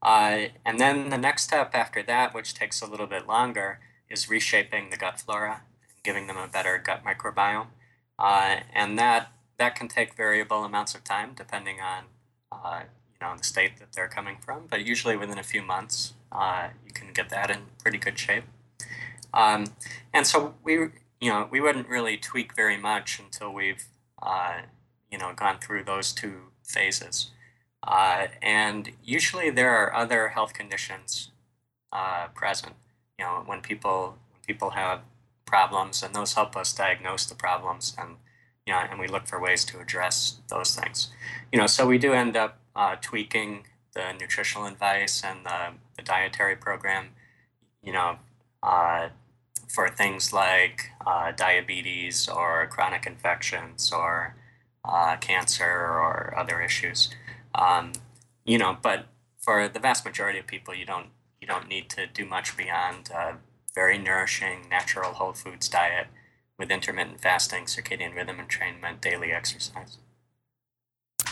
Uh, and then the next step after that, which takes a little bit longer, is reshaping the gut flora and giving them a better gut microbiome. Uh, and that that can take variable amounts of time depending on know the state that they're coming from. But usually within a few months, uh, you can get that in pretty good shape. Um, and so we you know we wouldn't really tweak very much until we've uh, you know gone through those two phases. Uh, and usually there are other health conditions uh, present. You know, when people when people have problems, and those help us diagnose the problems, and you know, and we look for ways to address those things. You know, so we do end up uh, tweaking the nutritional advice and the, the dietary program. You know, uh, for things like uh, diabetes or chronic infections or uh, cancer or other issues. Um, you know, but for the vast majority of people, you don't you don't need to do much beyond a very nourishing, natural whole foods diet with intermittent fasting, circadian rhythm entrainment, daily exercise.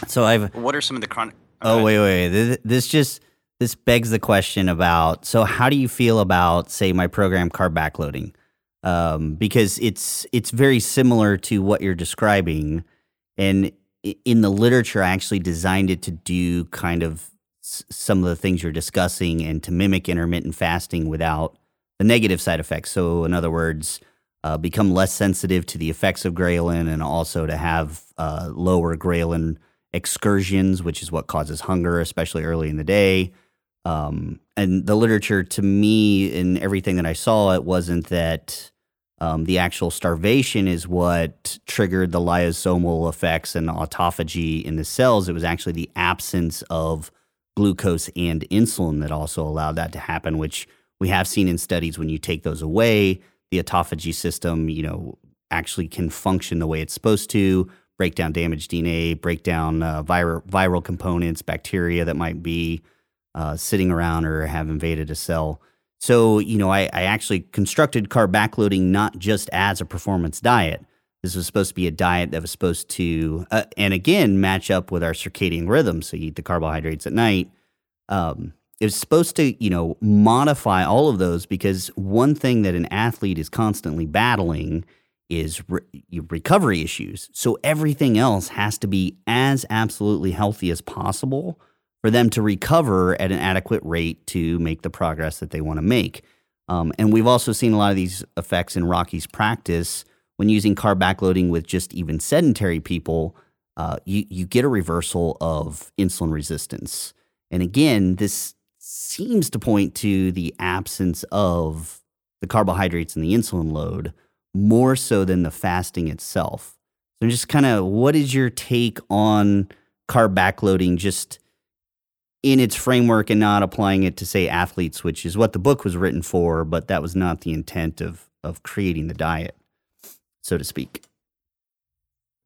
So I've. What are some of the chronic? Oh, wait, wait, wait. This just this begs the question about. So how do you feel about, say, my program carb backloading? Um, because it's it's very similar to what you're describing and in the literature, I actually designed it to do kind of some of the things you're discussing and to mimic intermittent fasting without the negative side effects. So, in other words, uh, become less sensitive to the effects of ghrelin and also to have uh, lower ghrelin excursions, which is what causes hunger, especially early in the day. Um, and the literature, to me, in everything that I saw, it wasn't that um, the actual starvation is what triggered the lysosomal effects and autophagy in the cells. It was actually the absence of glucose and insulin that also allowed that to happen, which we have seen in studies when you take those away, the autophagy system, you know, actually can function the way it's supposed to, break down damaged DNA, break down uh, viral, viral components, bacteria that might be uh, sitting around or have invaded a cell. So, you know, I, I actually constructed carb backloading not just as a performance diet. This was supposed to be a diet that was supposed to, uh, and again, match up with our circadian rhythm. So you eat the carbohydrates at night. Um, it was supposed to, you know, modify all of those because one thing that an athlete is constantly battling is re- recovery issues. So everything else has to be as absolutely healthy as possible for them to recover at an adequate rate to make the progress that they want to make. Um, and we've also seen a lot of these effects in Rocky's practice when using carb backloading with just even sedentary people. Uh, you you get a reversal of insulin resistance, and again, this seems to point to the absence of the carbohydrates and the insulin load more so than the fasting itself. So, just kind of, what is your take on carb backloading? Just in its framework and not applying it to say athletes, which is what the book was written for, but that was not the intent of of creating the diet, so to speak.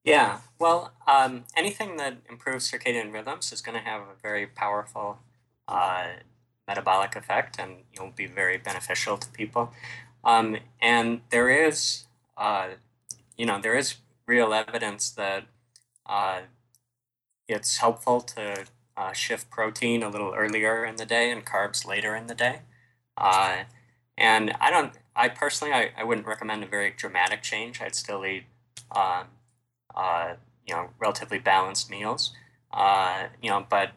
Yeah, well, um, anything that improves circadian rhythms is going to have a very powerful uh, metabolic effect, and will be very beneficial to people. Um, and there is, uh, you know, there is real evidence that uh, it's helpful to uh, shift protein a little earlier in the day and carbs later in the day. Uh, and I don't, I personally, I, I wouldn't recommend a very dramatic change. I'd still eat, um, uh, you know, relatively balanced meals. Uh, you know, but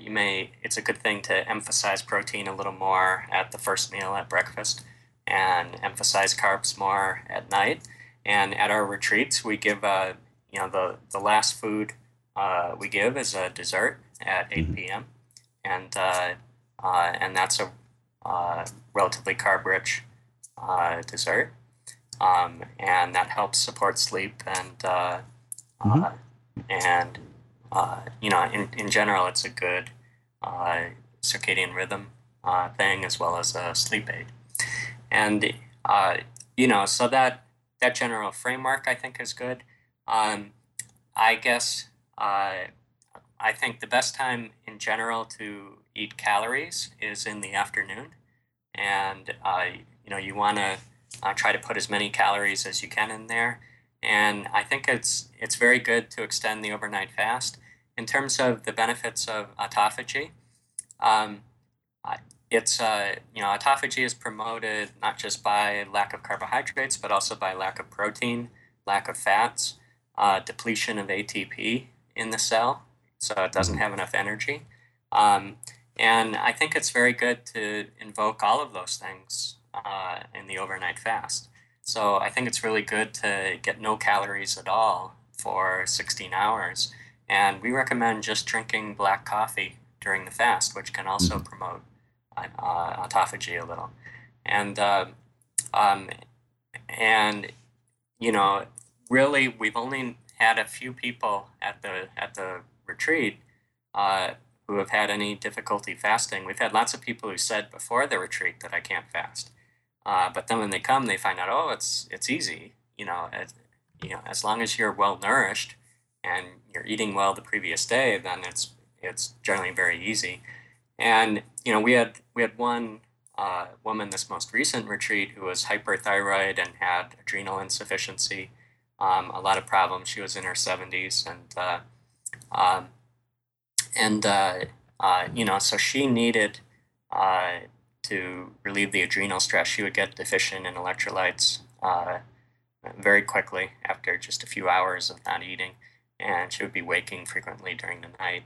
you may, it's a good thing to emphasize protein a little more at the first meal at breakfast and emphasize carbs more at night. And at our retreats, we give, uh, you know, the, the last food uh, we give is a dessert at 8 p.m. And, uh, uh, and that's a uh, relatively carb rich uh, dessert. Um, and that helps support sleep and, uh, Mhm. and uh, you know, in, in general, it's a good uh, circadian rhythm uh, thing as well as a sleep aid. And, uh, you know, so that, that general framework I think is good. Um, I guess uh, I think the best time in general to eat calories is in the afternoon. And, uh, you know, you want to uh, try to put as many calories as you can in there. And I think it's it's very good to extend the overnight fast. In terms of the benefits of autophagy, um, it's uh, you know autophagy is promoted not just by lack of carbohydrates but also by lack of protein, lack of fats, uh, depletion of ATP in the cell, so it doesn't have enough energy. Um, and I think it's very good to invoke all of those things uh, in the overnight fast. So I think it's really good to get no calories at all for 16 hours. And we recommend just drinking black coffee during the fast, which can also promote uh, autophagy a little. And uh, um, and you know, really, we've only had a few people at the at the retreat uh, who have had any difficulty fasting. We've had lots of people who said before the retreat that I can't fast. Uh, but then when they come, they find out, oh, it's it's easy. You know, you know, as long as you're well nourished and you're eating well the previous day, then it's it's generally very easy. And you know, we had we had one uh, woman this most recent retreat who was hyperthyroid and had adrenal insufficiency, um, a lot of problems. She was in her 70s, and uh, um, and uh, uh, you know, so she needed uh, to relieve the adrenal stress. She would get deficient in electrolytes uh, very quickly after just a few hours of not eating, and she would be waking frequently during the night.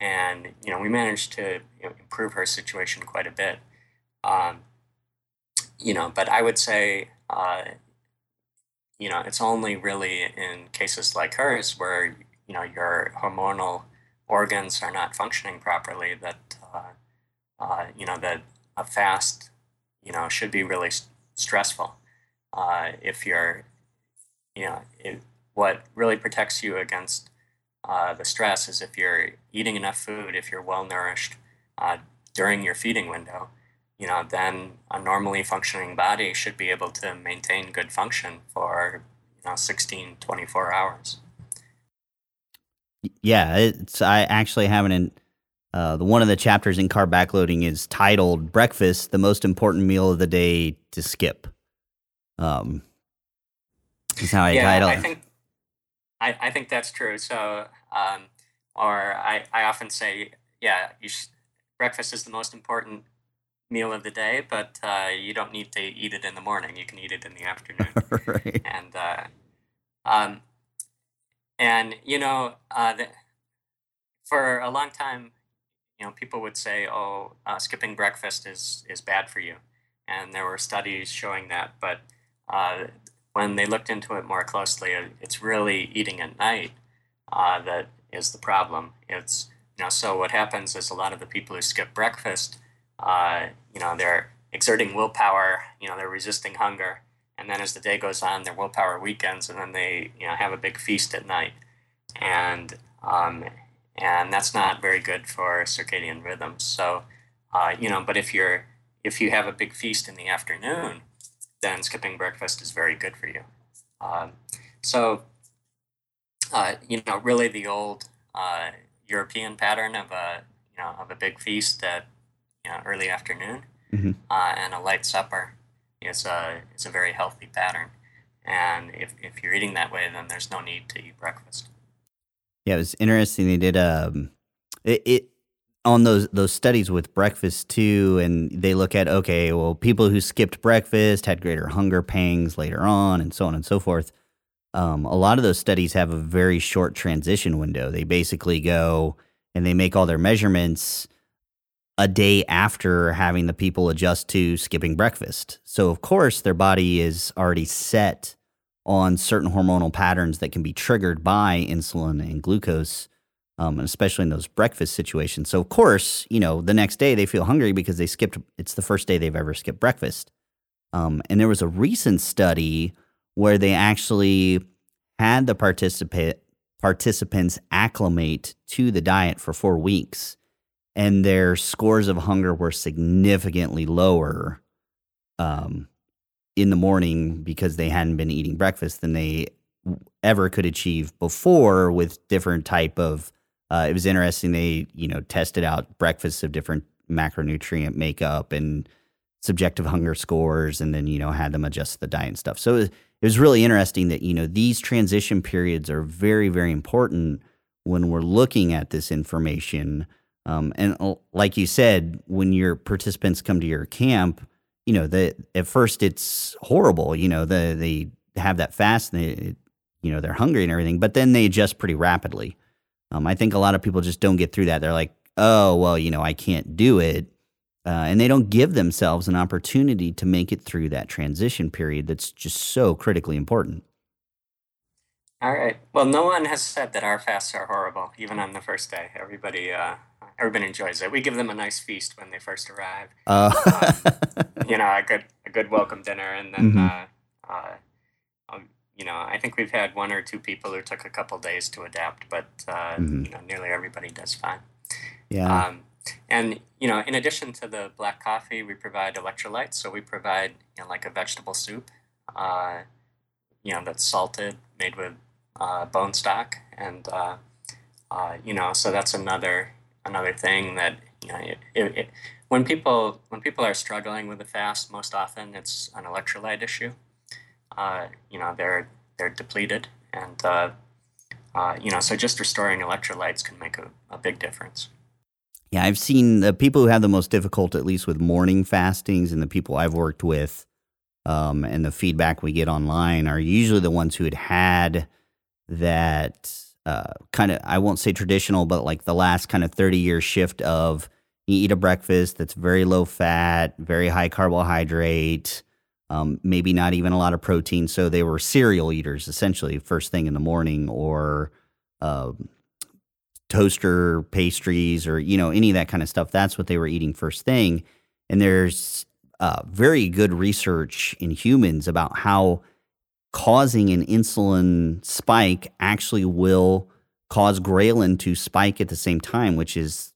And you know, we managed to improve her situation quite a bit. Um, you know, but I would say, uh, you know, it's only really in cases like hers where you know your hormonal organs are not functioning properly that uh, uh, you know that a fast you know should be really s- stressful. Uh, if you're, you know, it, what really protects you against uh, the stress is if you're eating enough food, if you're well nourished uh, during your feeding window, you know, then a normally functioning body should be able to maintain good function for, you know, 16, 24 hours. Yeah, it's I actually have in uh, the one of the chapters in carb backloading is titled "Breakfast: The Most Important Meal of the Day to Skip." Um, is how I yeah, title I think, I, I think that's true. So, um, or I, I often say, yeah, you sh- breakfast is the most important meal of the day, but uh, you don't need to eat it in the morning. You can eat it in the afternoon. right. and uh, um, and you know, uh, the, for a long time, you know, people would say, "Oh, uh, skipping breakfast is is bad for you," and there were studies showing that. But uh, when they looked into it more closely, it's really eating at night uh, that is the problem. It's you know, so what happens is a lot of the people who skip breakfast, uh, you know, they're exerting willpower. You know, they're resisting hunger and then as the day goes on, their willpower weakens, and then they you know have a big feast at night, and um, and that's not very good for circadian rhythms. So, uh, you know, but if you're if you have a big feast in the afternoon, then skipping breakfast is very good for you. Um, so, uh, you know, really the old uh, European pattern of a you know of a big feast at you know early afternoon Mhm. uh, and a light supper is a is a very healthy pattern. And if, if you're eating that way, then there's no need to eat breakfast. Yeah, it was interesting. They did um, it, it on those those studies with breakfast too, and they look at okay, well, people who skipped breakfast had greater hunger pangs later on, and so on and so forth. Um, a lot of those studies have a very short transition window. They basically go and they make all their measurements a day after having the people adjust to skipping breakfast. So, of course, their body is already set on certain hormonal patterns that can be triggered by insulin and glucose, um, especially in those breakfast situations. So, of course, you know, the next day they feel hungry because they skipped, it's the first day they've ever skipped breakfast. Um, and there was a recent study where they actually had the participant participants acclimate to the diet for four weeks and their scores of hunger were significantly lower um, in the morning because they hadn't been eating breakfast than they ever could achieve before with different type of uh, it was interesting they you know tested out breakfasts of different macronutrient makeup and subjective hunger scores and then you know had them adjust the diet and stuff. So it was, really interesting that you know these transition periods are very very important when we're looking at this information um, and uh, like you said, when your participants come to your camp, you know, the at first it's horrible. You know, the they have that fast and they, you know, they're hungry and everything, but then they adjust pretty rapidly. Um, I think a lot of people just don't get through that. They're like, oh, well, you know, I can't do it. Uh, and they don't give themselves an opportunity to make it through that transition period that's just so critically important. All right. Well, no one has said that our fasts are horrible, even on the first day. Everybody uh, everybody enjoys it. We give them a nice feast when they first arrive. Uh. uh, you know, a good a good welcome dinner, and then mm-hmm. uh, uh, um, you know, I think we've had one or two people who took a couple days to adapt, but uh, mm-hmm. you know, nearly everybody does fine. Yeah. Um, and you know, in addition to the black coffee, we provide electrolytes. So we provide you know, like a vegetable soup, uh, you know, that's salted, made with uh, bone stock, and uh, uh, you know, so that's another another thing that you know it, it, it, when people when people are struggling with the fast, most often it's an electrolyte issue. Uh, you know they're they're depleted, and uh, you know so just restoring electrolytes can make a, a big difference. Yeah, I've seen the people who have the most difficult, at least with morning fastings, and the people I've worked with, um, and the feedback we get online are usually the ones who had had that uh, kind of I won't say traditional, but like the last kind of 30 year shift of you eat a breakfast that's very low fat, very high carbohydrate, um, maybe not even a lot of protein. So they were cereal eaters essentially first thing in the morning or uh, toaster pastries or you know any of that kind of stuff. That's what they were eating first thing. And there's uh, very good research in humans about how causing an insulin spike actually will cause ghrelin to spike at the same time, which is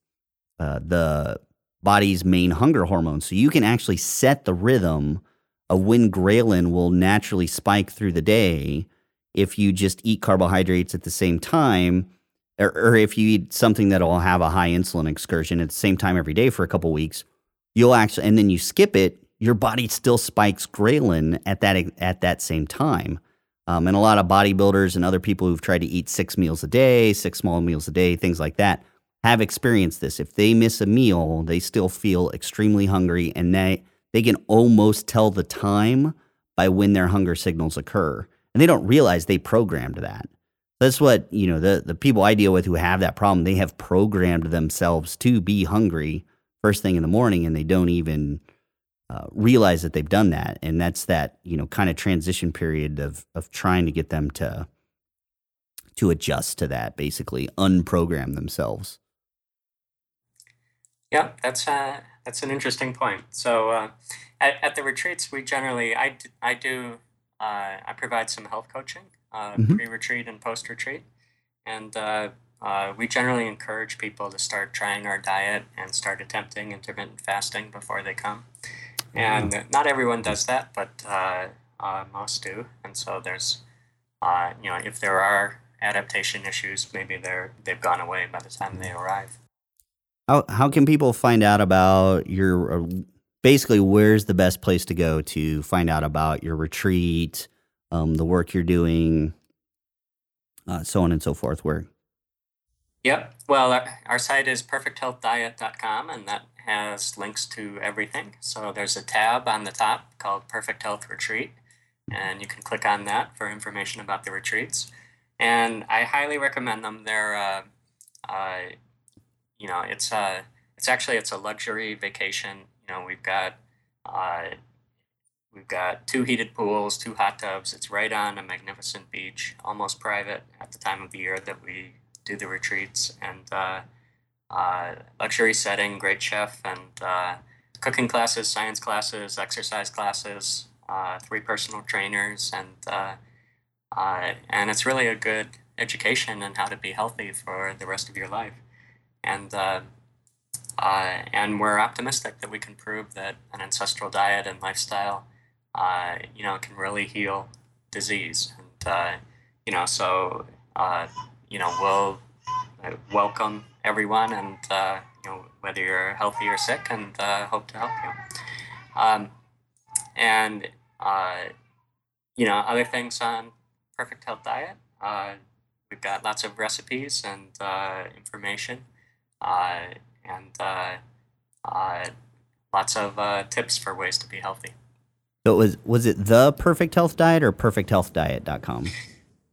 uh, the body's main hunger hormone. So you can actually set the rhythm of when ghrelin will naturally spike through the day if you just eat carbohydrates at the same time. Or, or if you eat something that'll have a high insulin excursion at the same time every day for a couple weeks, you'll actually, and then you skip it, your body still spikes ghrelin at that at that same time. Um, and a lot of bodybuilders and other people who've tried to eat six meals a day, six small meals a day, things like that, have experienced this. If they miss a meal, they still feel extremely hungry, and they they can almost tell the time by when their hunger signals occur, and they don't realize they programmed that. That's what you know. The the people I deal with who have that problem, they have programmed themselves to be hungry first thing in the morning, and they don't even uh, realize that they've done that, and that's that you know kind of transition period of of trying to get them to to adjust to that, basically unprogram themselves. Yeah, that's uh, that's an interesting point. So uh, at, at the retreats, we generally I, I do uh, I provide some health coaching uh, mm-hmm. pre-retreat and post-retreat, and uh, uh, we generally encourage people to start trying our diet and start attempting intermittent fasting before they come and not everyone does that, but uh, uh, most do. And so there's, uh, you know, if there are adaptation issues, maybe they're they've gone away by the time they arrive. How how can people find out about your uh, basically where's the best place to go to find out about your retreat, um, the work you're doing, uh, so on and so forth? Where? Yep. Well, our, our site is perfecthealthdiet.com, and that has links to everything. So there's a tab on the top called Perfect Health Retreat, and you can click on that for information about the retreats. And I highly recommend them. They're, uh, uh, you know, it's uh, it's actually it's a luxury vacation. You know, we've got uh, we've got two heated pools, two hot tubs. It's right on a magnificent beach, almost private at the time of the year that we do the retreats, and uh, uh, luxury setting, great chef, and uh, cooking classes, science classes, exercise classes, uh, three personal trainers, and uh, uh, and it's really a good education in how to be healthy for the rest of your life, and. and we're optimistic that we can prove that an ancestral diet and lifestyle, you know, can really heal disease. And you know, so you know, we'll uh, welcome everyone, and uh, you know, whether you're healthy or sick, and uh, hope to help you. Um, and uh, you know, other things on Perfect Health Diet. Uh, we've got lots of recipes and uh, information, and lots of tips for ways to be healthy. So it was was it the Perfect Health Diet or perfecthealthdiet.com?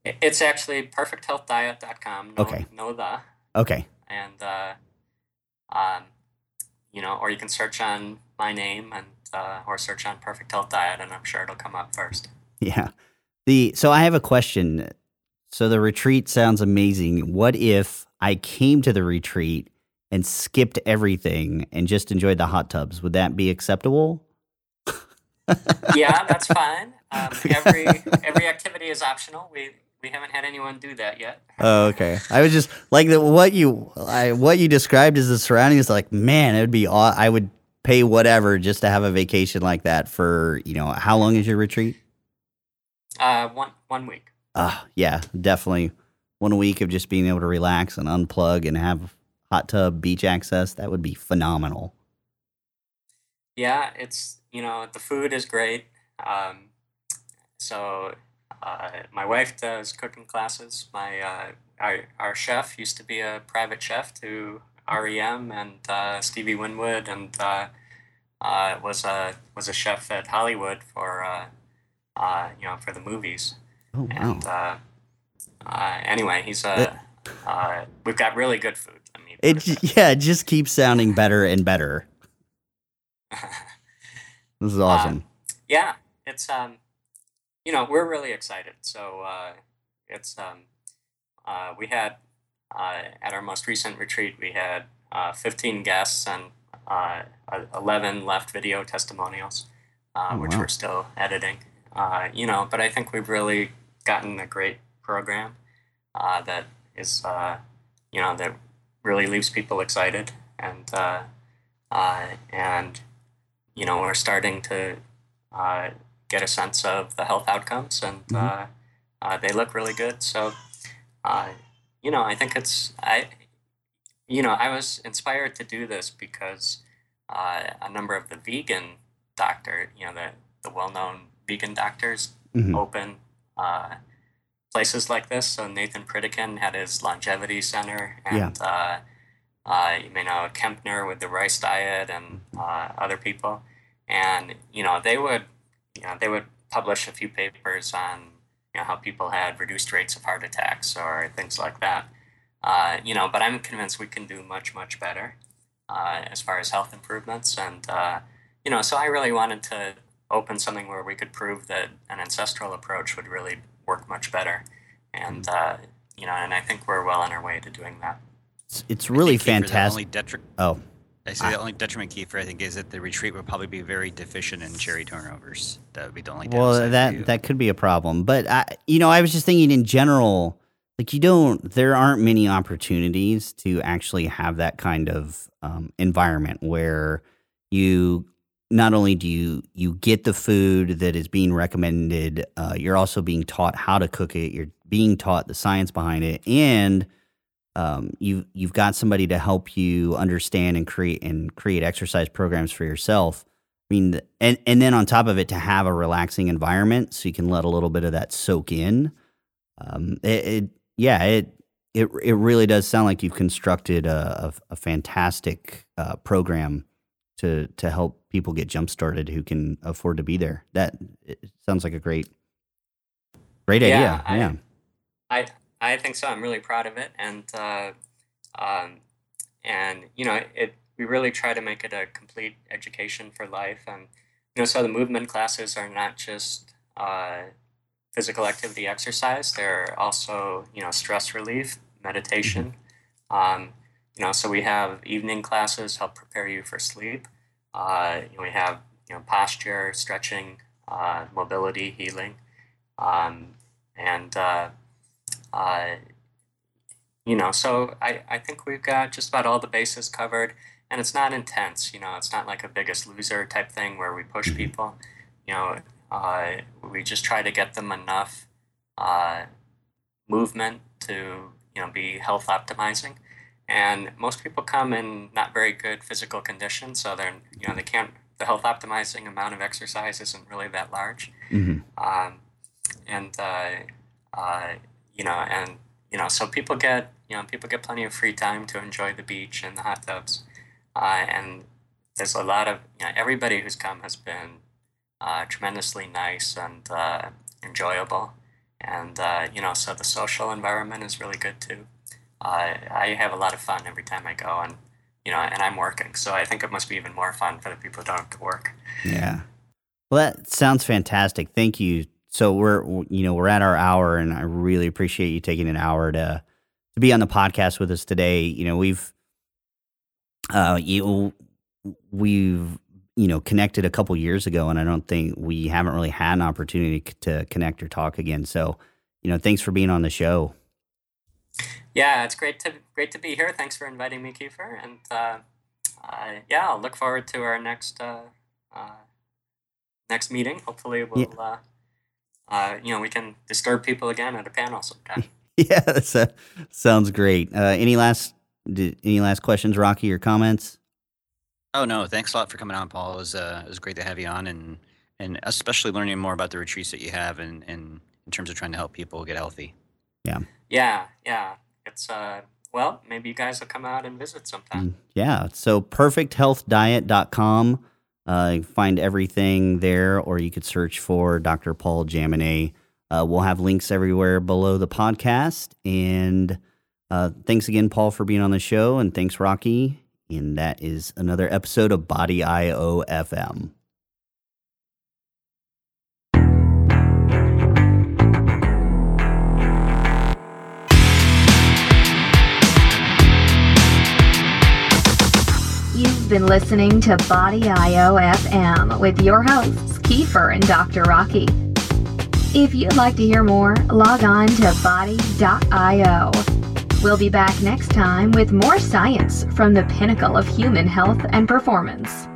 It's actually perfecthealthdiet.com. No, Okay. No the. Okay. And, uh, um, you know, or you can search on my name and, uh, or search on Perfect Health Diet, and I'm sure it'll come up first. Yeah. The so I have a question. So the retreat sounds amazing. What if I came to the retreat and skipped everything and just enjoyed the hot tubs? Would that be acceptable? Yeah, that's fine. Um, every every activity is optional. We we haven't had anyone do that yet. Oh, okay. I was just like the, what you I, what you described as the surroundings. Like, man, it would be. aw- I would pay whatever just to have a vacation like that for you know how long is your retreat? Uh, one one week. Ah, yeah, definitely. One week of just being able to relax and unplug and have hot tub beach access. That would be phenomenal. Yeah, it's you know the food is great. Um, so uh, my wife does cooking classes. My uh, our, our chef used to be a private chef to REM and uh, Stevie Winwood, and uh, uh, was a was a chef at Hollywood for uh, uh, you know for the movies. Oh wow. And uh, uh, anyway, he's a uh, we've got really good food. I mean, It j- yeah, it just keeps sounding better and better. This is awesome. yeah, it's um, you know, we're really excited. So uh, it's um, uh, we had uh, at our most recent retreat, we had uh, 15 guests and uh, 11 left video testimonials, uh, Oh, which wow. we're still editing. Uh, you know, but I think we've really gotten a great program uh, that is, uh, you know, that really leaves people excited and uh, uh, and you know we're starting to uh, get a sense of the health outcomes and Mhm. uh, uh, they look really good. So uh, you know I think it's I you know I was inspired to do this because uh, a number of the vegan doctor you know the the well known vegan doctors Mhm. open uh, places like this. So Nathan Pritikin had his longevity center, and uh, uh, you may know Kempner with the rice diet, and uh, other people. And you know they would, you know, they would publish a few papers on you know how people had reduced rates of heart attacks or things like that. Uh, you know, but I'm convinced we can do much much better uh, as far as health improvements, and uh, you know, so I really wanted to open something where we could prove that an ancestral approach would really work much better, and uh, you know, and I think we're well on our way to doing that. It's, it's really think, The only fantastic. detri- Oh, I see the only detriment, Kiefer, I think, is that the retreat would probably be very deficient in cherry turnovers. That would be the only well, downside for you. that that could be a problem. But I, you know, I was just thinking in general, like you don't, there aren't many opportunities to actually have that kind of um, environment where you not only do you you get the food that is being recommended, uh, you're also being taught how to cook it. You're being taught the science behind it, and um, you you've got somebody to help you understand and create and create exercise programs for yourself. I mean, and and then on top of it, to have a relaxing environment so you can let a little bit of that soak in. Um, it, it yeah, it it it really does sound like you've constructed a, a, a fantastic uh, program to to help people get jump started who can afford to be there. That sounds like a great great Yeah, idea. I- yeah. I I think so. I'm really proud of it, and uh, um, and you know, it we really try to make it a complete education for life, and you know, so the movement classes are not just uh, physical activity, exercise. They're also you know stress relief, meditation. Um, you know, so we have evening classes help prepare you for sleep. Uh, we have you know posture, stretching, uh, mobility, healing, um, and uh, you know, so I, I think we've got just about all the bases covered, and it's not intense. You know, it's not like a biggest loser type thing where we push Mhm. people. You know, uh, we just try to get them enough uh, movement to you know be health optimizing. And most people come in not very good physical condition, so they're you know they can't. The health optimizing amount of exercise isn't really that large hmm um, and uh, uh, you know, and you know, so people get you know people get plenty of free time to enjoy the beach and the hot tubs, uh, and there's a lot of you know everybody who's come has been uh, tremendously nice and uh, enjoyable, and uh, you know, so the social environment is really good too. Uh, I have a lot of fun every time I go, and you know, and I'm working, so I think it must be even more fun for the people who don't have to work. Yeah. Well, that sounds fantastic. Thank you. So we're you know we're at our hour, and I really appreciate you taking an hour to to be on the podcast with us today. You know we've uh you we've you know connected a couple years ago, and I don't think we haven't really had an opportunity to connect or talk again. So you know thanks for being on the show. Yeah, it's great to great to be here. Thanks for inviting me, Kiefer. And uh, uh, yeah, I'll look forward to our next uh, uh, next meeting. Hopefully, we'll uh, uh, you know we can disturb people again at a panel sometime. yeah, that's uh sounds great. Uh, any last did, any last questions, Rocky, or comments? Oh no, thanks a lot for coming on, Paul. It was uh, it was great to have you on, and and especially learning more about the retreats that you have, and, and in terms of trying to help people get healthy. yeah, yeah. Yeah. It's uh, well, maybe you guys will come out and visit sometime. Mm, Yeah. So perfecthealthdiet.com. Uh, find everything there, or you could search for Dr. Paul Jaminet. Uh, we'll have links everywhere below the podcast. And uh, thanks again, Paul, for being on the show. And thanks, Rocky. And that is another episode of Body IO You've been listening to Body IO FM with your hosts, Kiefer and Dr. Rocky. If you'd like to hear more, log on to body.io. We'll be back next time with more science from the pinnacle of human health and performance.